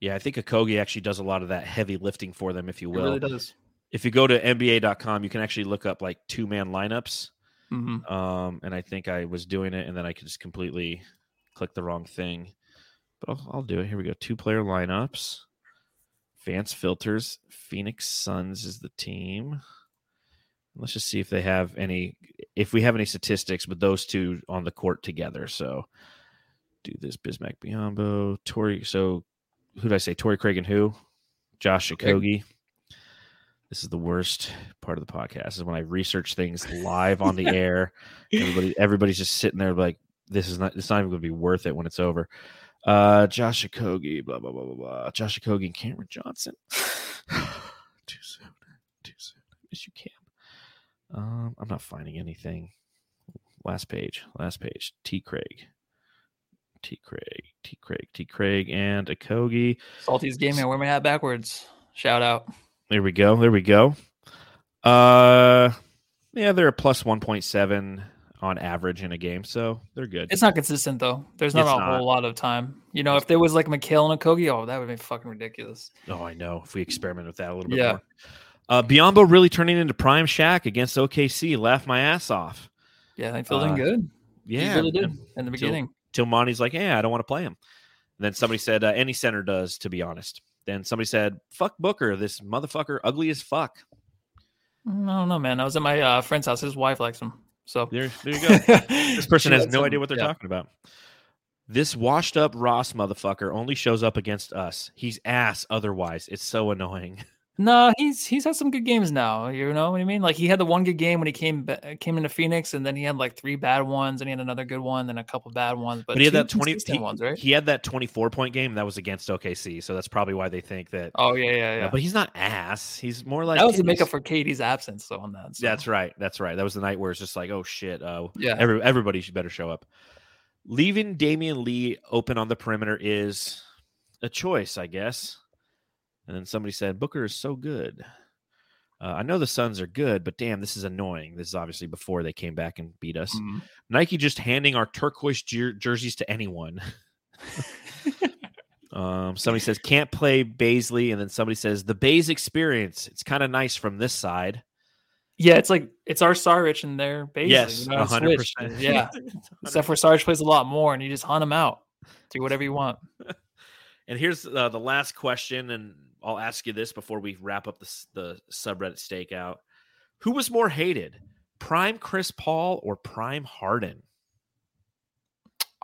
A: yeah, I think Okogie actually does a lot of that heavy lifting for them, if you will.
B: really does.
A: If you go to NBA.com, you can actually look up like two man lineups.
B: Hmm
A: Um, and I think I was doing it, and then I could just completely click the wrong thing. But I'll, I'll do it. Here we go. Two player lineups. Advanced filters. Phoenix Suns is the team. Let's just see if they have any. If we have any statistics with those two on the court together. So do this. Bismack Biyombo, Torrey. So who did I say? Torrey Craig and who? Josh. Okogie. This is the worst part of the podcast is when I research things live on the air. Everybody, everybody's just sitting there like, this is not. It's not even going to be worth it when it's over. Uh, Josh Okogie, blah blah blah blah blah. Josh Okogie and Cameron Johnson. too soon. Too soon. I miss you, Cam. Um, I'm not finding anything. Last page. Last page. T. Craig. T. Craig. T. Craig. T. Craig and Okogie.
B: Salty's gaming. Wear my hat backwards. Shout out.
A: There we go. There we go. Uh, yeah, they're a plus one point seven on average in a game, so they're good.
B: It's not consistent though. There's not
A: It's
B: a
A: not.
B: whole lot of time. You know, if there was like Mikal and Okogie, oh, that would be fucking ridiculous.
A: oh, I know. If we experiment with that a little bit
B: Yeah.
A: more. Uh, Biyombo really turning into prime Shaq against OKC. Laugh my ass off.
B: Yeah, they feeling
A: Uh,
B: good.
A: Yeah,
B: he really did in the beginning.
A: Till Monty's like, yeah, I don't want to play him. And then somebody said, uh, any center does, to be honest. Then somebody said, fuck Booker. This motherfucker ugly as fuck.
B: Mm, I don't know, man. I was at my uh, friend's house. His wife likes him. So
A: There, there you go. this person has no
B: him.
A: idea what they're
B: Yeah.
A: talking about. This washed up Ross motherfucker only shows up against us. He's ass otherwise. It's so annoying.
B: No, he's he's had some good games now. You know what I mean? Like he had the one good game when he came came into Phoenix, and then he had like three bad ones, and he had another good one, then a couple bad ones. But,
A: But he had that 20 he,
B: ones, right?
A: he had that 24 point game that was against OKC. So that's probably why they think that.
B: oh yeah, yeah, yeah.
A: but he's not ass. He's more like
B: that was
A: he's-
B: makeup for KD's absence, though. On that, so.
A: That's right. That's right. That was the night where it's just like, oh shit. Uh,
B: Yeah.
A: Every, everybody should better show up. Leaving Damion Lee open on the perimeter is a choice, I guess. And then somebody said Booker is so good. Uh, I know the Suns are good, but damn, this is annoying. This is obviously before they came back and beat us.
B: Mhm.
A: Nike just handing our turquoise jer- jerseys to anyone. um, somebody says can't play Bazley, and then somebody says the Bays experience. It's kind of nice from this side.
B: Yeah, it's like it's our Saric and their base.
A: Yes,
B: you know,
A: hundred
B: switched.
A: percent.
B: Yeah, except for Saric plays a lot more, and you just hunt him out. Do whatever you want.
A: And here's uh, the last question, and I'll ask you this before we wrap up the, the subreddit stakeout. Who was more hated, Prime Chris Paul or Prime Harden?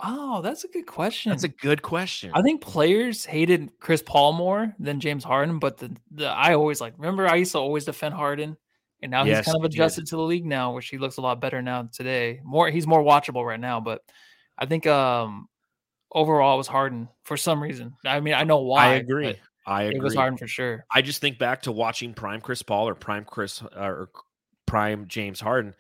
B: Oh, that's a good question.
A: That's a good question.
B: I think players hated Chris Paul more than James Harden, but the, the I always like remember I used to always defend Harden, and now
A: Yes,
B: he's kind of adjusted to the league now, which he looks a lot better now today. More he's more watchable right now, but I think um overall it was Harden for some reason. I mean I know why.
A: I agree. I agree.
B: It was Harden for sure.
A: I just think back to watching Prime Chris Paul or Prime Chris uh, or Prime James Harden,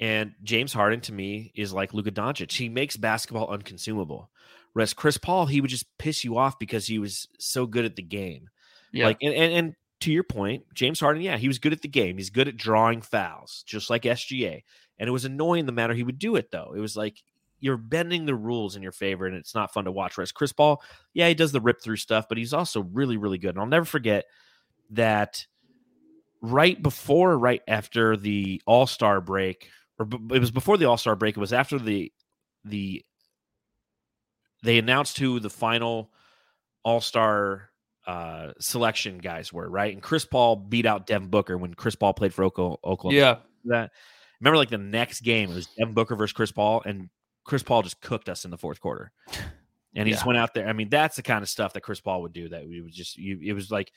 A: and James Harden to me is like Luka Doncic. He makes basketball unconsumable. Whereas Chris Paul, he would just piss you off because he was so good at the game.
B: Yeah.
A: Like and, and and to your point, James Harden, yeah, he was good at the game. He's good at drawing fouls, just like SGA. And it was annoying the manner he would do it, though. It was like you're bending the rules in your favor, and it's not fun to watch. Whereas Chris Paul, yeah, he does the rip through stuff, but he's also really, really good. And I'll never forget that right before, right after the All Star break, or it was before the All Star break. It was after the the they announced who the final All Star uh, selection guys were, right? And Chris Paul beat out Devin Booker when Chris Paul played for Oklahoma. Oklahoma.
B: Yeah.
A: That remember, like the next game, it was Devin Booker versus Chris Paul, and Chris Paul just cooked us in the fourth quarter. And he just went out there. I mean, that's the kind of stuff that Chris Paul would do. That we would just, you, it was like,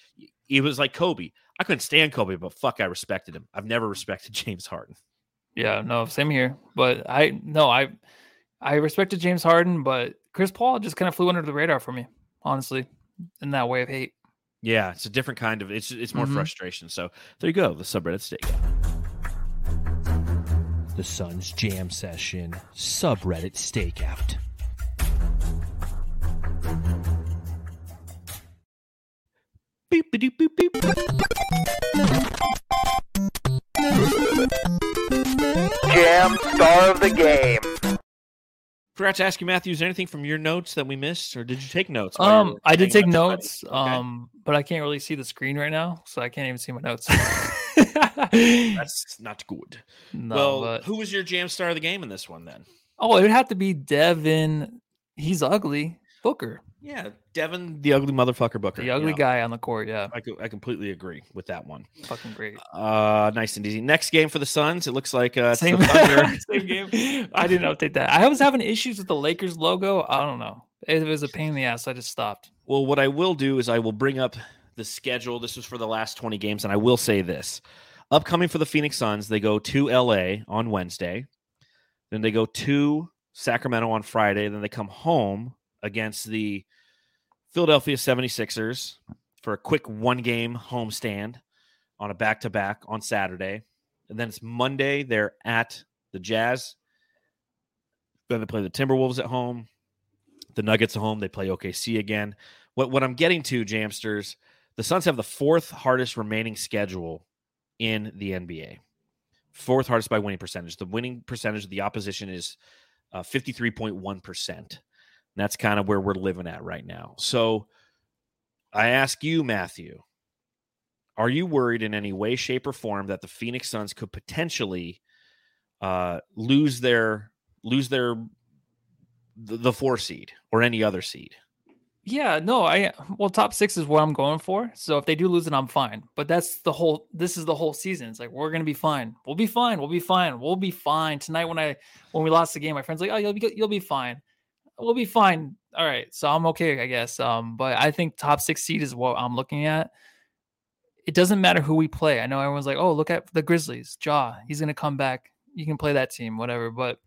A: it was like Kobe. I couldn't stand Kobe, but fuck, I respected him. I've never respected James Harden.
B: Yeah, no, same here. But I no, I I respected James Harden, but Chris Paul just kind of flew under the radar for me, honestly, in that way of hate.
A: Yeah, it's a different kind of. It's it's more
B: Mhm.
A: frustration. So there you go. The subreddit steak.
H: The Suns Jam Session subreddit stakeout.
A: Beep, beep, beep, beep.
I: Jam star of the game.
A: Forgot to ask you, Matthew. Is there anything from your notes that we missed, or did you take notes?
B: Um, I did take notes,
A: Friday? Okay.
B: um, but I can't really see the screen right now, so I can't even see my notes.
A: that's not good.
B: no,
A: well,
B: but
A: who was your jam star of the game in this one then?
B: oh, it would have to be Devin. He's ugly. Booker,
A: Yeah, Devin, the ugly motherfucker Booker.
B: the ugly
A: Yeah,
B: guy on the court. Yeah,
A: I, I completely agree with that one.
B: fucking great.
A: Uh, nice and easy. Next game for the Suns. It looks like uh,
B: Same, same game. I didn't update that. I was having issues with the Lakers logo. I don't know. It was a pain in the ass. So I just stopped.
A: Well, what I will do is I will bring up the schedule. This was for the last 20 games, and I will say this. Upcoming for the Phoenix Suns, they go to LA on Wednesday. Then they go to Sacramento on Friday. Then they come home against the Philadelphia 76ers for a quick one game homestand on a back to back on Saturday. And then it's Monday. They're at the Jazz. Then they play the Timberwolves at home. The Nuggets at home. They play OKC again. What what I'm getting to, Jamsters, the Suns have the fourth hardest remaining schedule in the NBA. Fourth hardest by winning percentage. The winning percentage of the opposition is uh, 53.1%. And that's kind of where we're living at right now. So I ask you, Matthew, are you worried in any way, shape, or form that the Phoenix Suns could potentially uh, lose their lose their the, the four seed or any other seed?
B: Yeah, no, I well, top six is what I'm going for. So if they do lose it, I'm fine. But that's the whole. This is the whole season. It's like we're gonna be fine. We'll be fine. We'll be fine. We'll be fine tonight. When I when we lost the game, my friends like, oh, you'll be you'll be fine. We'll be fine. All right, so I'm okay, I guess. Um, but I think top six seed is what I'm looking at. It doesn't matter who we play. I know everyone's like, oh, look at the Grizzlies. Ja, he's gonna come back. You can play that team, whatever. But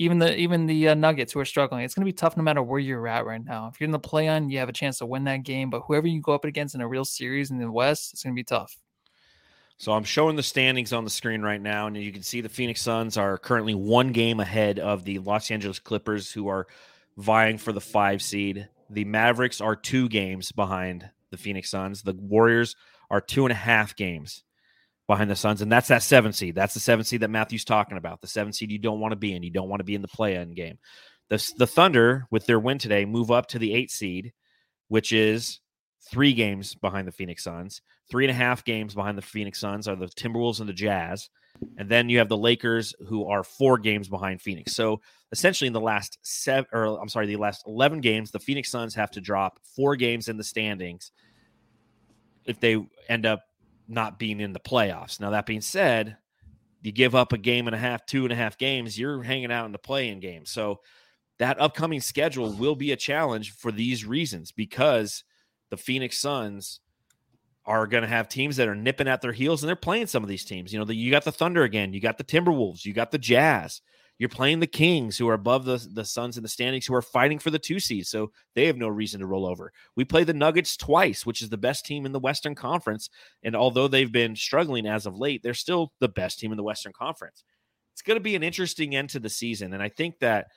B: even the even the uh, Nuggets who are struggling, it's going to be tough no matter where you're at right now. If you're in the play on, you have a chance to win that game. But whoever you go up against in a real series in the West, it's going to be tough.
A: So I'm showing the standings on the screen right now, and you can see the Phoenix Suns are currently one game ahead of the Los Angeles Clippers, who are vying for the five seed. The Mavericks are two games behind the Phoenix Suns. The Warriors are two and a half games behind the Suns, and that's that seven seed. That's the seven seed that Matthew's talking about. The seven seed you don't want to be in. You don't want to be in the play-in game. The the Thunder, with their win today, move up to the eight seed, which is three games behind the Phoenix Suns. Three and a half games behind the Phoenix Suns are the Timberwolves and the Jazz. And then you have the Lakers, who are four games behind Phoenix. So essentially, in the last seven, or I'm sorry, the last 11 games, the Phoenix Suns have to drop four games in the standings if they end up not being in the playoffs. Now, that being said, you give up a game and a half, two and a half games, you're hanging out in the play-in game. So that upcoming schedule will be a challenge for these reasons because the Phoenix Suns are going to have teams that are nipping at their heels and they're playing some of these teams. You know, the, you got the Thunder again, you got the Timberwolves, you got the Jazz. You're playing the Kings, who are above the, the Suns in the standings, who are fighting for the two seeds. So they have no reason to roll over. We play the Nuggets twice, which is the best team in the Western Conference. And although they've been struggling as of late, they're still the best team in the Western Conference. It's going to be an interesting end to the season. And I think that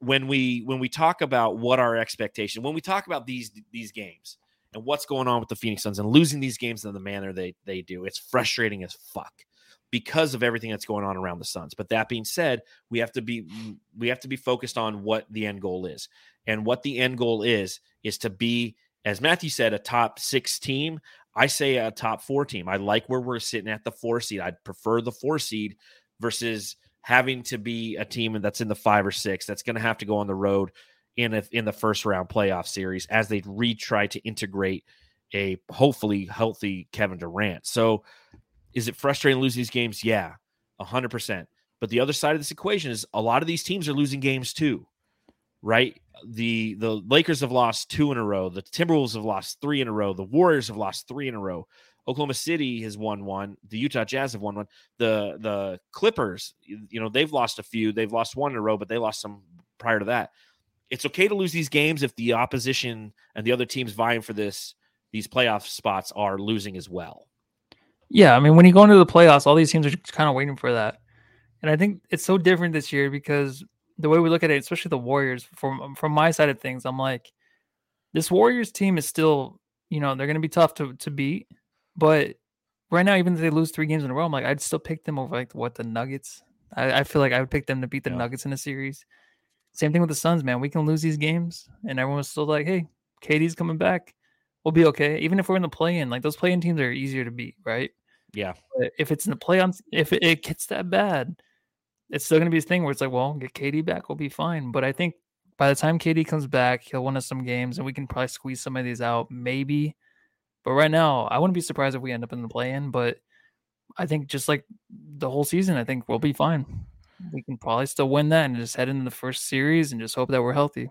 A: when we when we talk about what our expectation, when we talk about these these games and what's going on with the Phoenix Suns and losing these games in the manner they they do, it's frustrating as fuck because of everything that's going on around the Suns. But that being said, we have to be we have to be focused on what the end goal is. And what the end goal is is to be as Matthew said a top 6 team. I say a top 4 team. I like where we're sitting at the 4 seed. I'd prefer the 4 seed versus having to be a team that's in the 5 or 6 that's going to have to go on the road in a, in the first round playoff series as they retry to integrate a hopefully healthy Kevin Durant. So is it frustrating lose these games? Yeah, 100%. But the other side of this equation is a lot of these teams are losing games too, right? The the Lakers have lost two in a row. The Timberwolves have lost three in a row. The Warriors have lost three in a row. Oklahoma City has won one. The Utah Jazz have won one. The the Clippers, you know, they've lost a few. They've lost one in a row, but they lost some prior to that. It's okay to lose these games if the opposition and the other teams vying for this these playoff spots are losing as well.
B: Yeah, I mean, when you go into the playoffs, all these teams are kind of waiting for that, and I think it's so different this year because the way we look at it, especially the Warriors, from from my side of things, I'm like, this Warriors team is still, you know, they're going to be tough to to beat, but right now, even if they lose three games in a row, I'm like, I'd still pick them over like what the Nuggets. I, I feel like I would pick them to beat the yeah. Nuggets in a series. Same thing with the Suns, man. We can lose these games, and everyone's still like, hey, KD's coming back. We'll be okay. Even if we're in the play in, like those play in teams are easier to beat, right?
A: Yeah.
B: But if it's in the play on, if it, it gets that bad, it's still going to be a thing where it's like, well, get KD back, we'll be fine. But I think by the time KD comes back, he'll win us some games and we can probably squeeze some of these out, maybe. But right now, I wouldn't be surprised if we end up in the play in. But I think just like the whole season, I think we'll be fine. We can probably still win that and just head into the first series and just hope that we're healthy.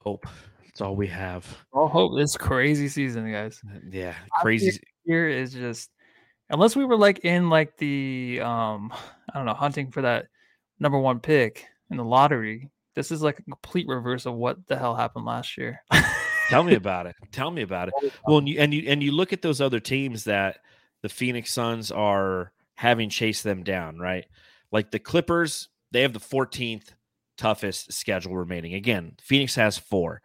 A: Hope. That's all we have.
B: All hope. This crazy season, guys.
A: Uh, yeah, crazy
B: here is just unless we were like in like the um I don't know hunting for that number one pick in the lottery. This is like a complete reverse of what the hell happened last year.
A: Tell me about it. Tell me about it. Well, and you, and you and you look at those other teams that the Phoenix Suns are having chased them down, right? Like the Clippers, they have the 14th toughest schedule remaining. Again, Phoenix has four.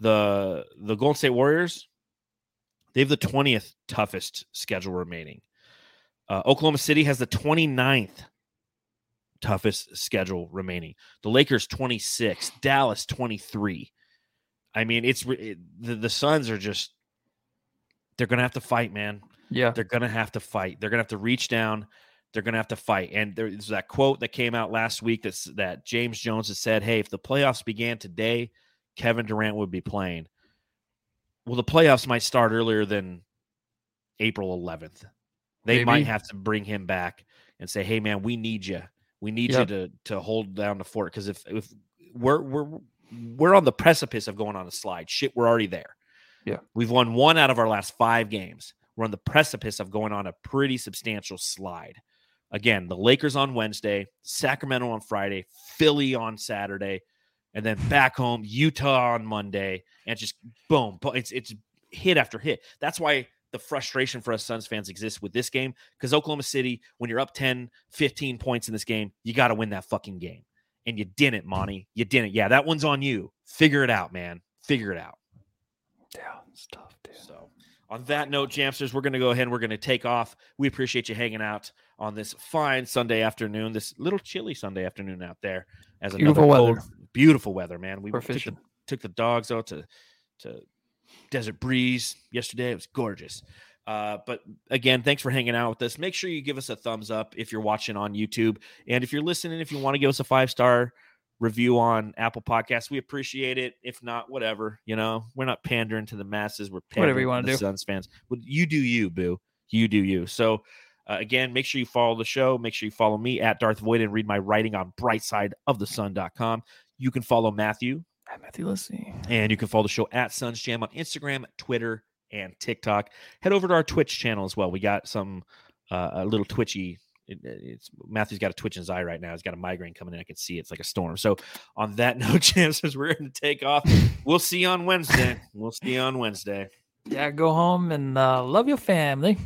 A: The the Golden State Warriors, they have the 20th toughest schedule remaining. Uh, Oklahoma City has the 29th toughest schedule remaining. The Lakers 26, Dallas 23. I mean, it's it, the, the Suns are just they're going to have to fight, man.
B: Yeah.
A: They're going to have to fight. They're going to have to reach down. They're going to have to fight. And there's that quote that came out last week that's that James Jones has said, "Hey, if the playoffs began today, Kevin Durant would be playing." Well, the playoffs might start earlier than April 11th. They Maybe. might have to bring him back and say, "Hey, man, we need you. We need yep. you to to hold down the fort." Because if if we're we're we're on the precipice of going on a slide, shit, we're already there.
B: Yeah,
A: we've won one out of our last five games. We're on the precipice of going on a pretty substantial slide. Again, the Lakers on Wednesday, Sacramento on Friday, Philly on Saturday, and then back home Utah on Monday, and just boom, it's it's hit after hit. That's why the frustration for us Suns fans exists with this game because Oklahoma City, when you're up 10, 15 points in this game, you got to win that fucking game. And you didn't, Monty. You didn't. Yeah, that one's on you. Figure it out, man. Figure it out.
B: Yeah, it's tough, dude.
A: So, on that note, Jamsters, we're going to go ahead and we're going to take off. We appreciate you hanging out on this fine Sunday afternoon, this little chilly Sunday afternoon out there. As
B: Beautiful another weather.
A: Beautiful weather, man. We took the, took the, dogs out to to Desert Breeze yesterday. It was gorgeous. Uh, but again, thanks for hanging out with us. Make sure you give us a thumbs up if you're watching on YouTube, and if you're listening, if you want to give us a five star review on Apple Podcasts, we appreciate it. If not, whatever. You know, we're not pandering to the masses. We're pandering
B: whatever you want
A: to
B: do.
A: Suns fans. You do you, boo. You do you. So uh, again, make sure you follow the show. Make sure you follow me at Darth Void and read my writing on brightsideofthesun.com. You can follow Matthew
B: at Matthew Lissy.
A: And you can follow the show at Suns Jam on Instagram, Twitter, and TikTok. Head over to our Twitch channel as well. We got some uh, a little twitchy. It, it's Matthew's got a twitch in his eye right now. He's got a migraine coming in. I can see it. it's like a storm. So on that note, chances we're going to take off. We'll see you on Wednesday. We'll see you on Wednesday.
B: Yeah, go home and uh, love your family.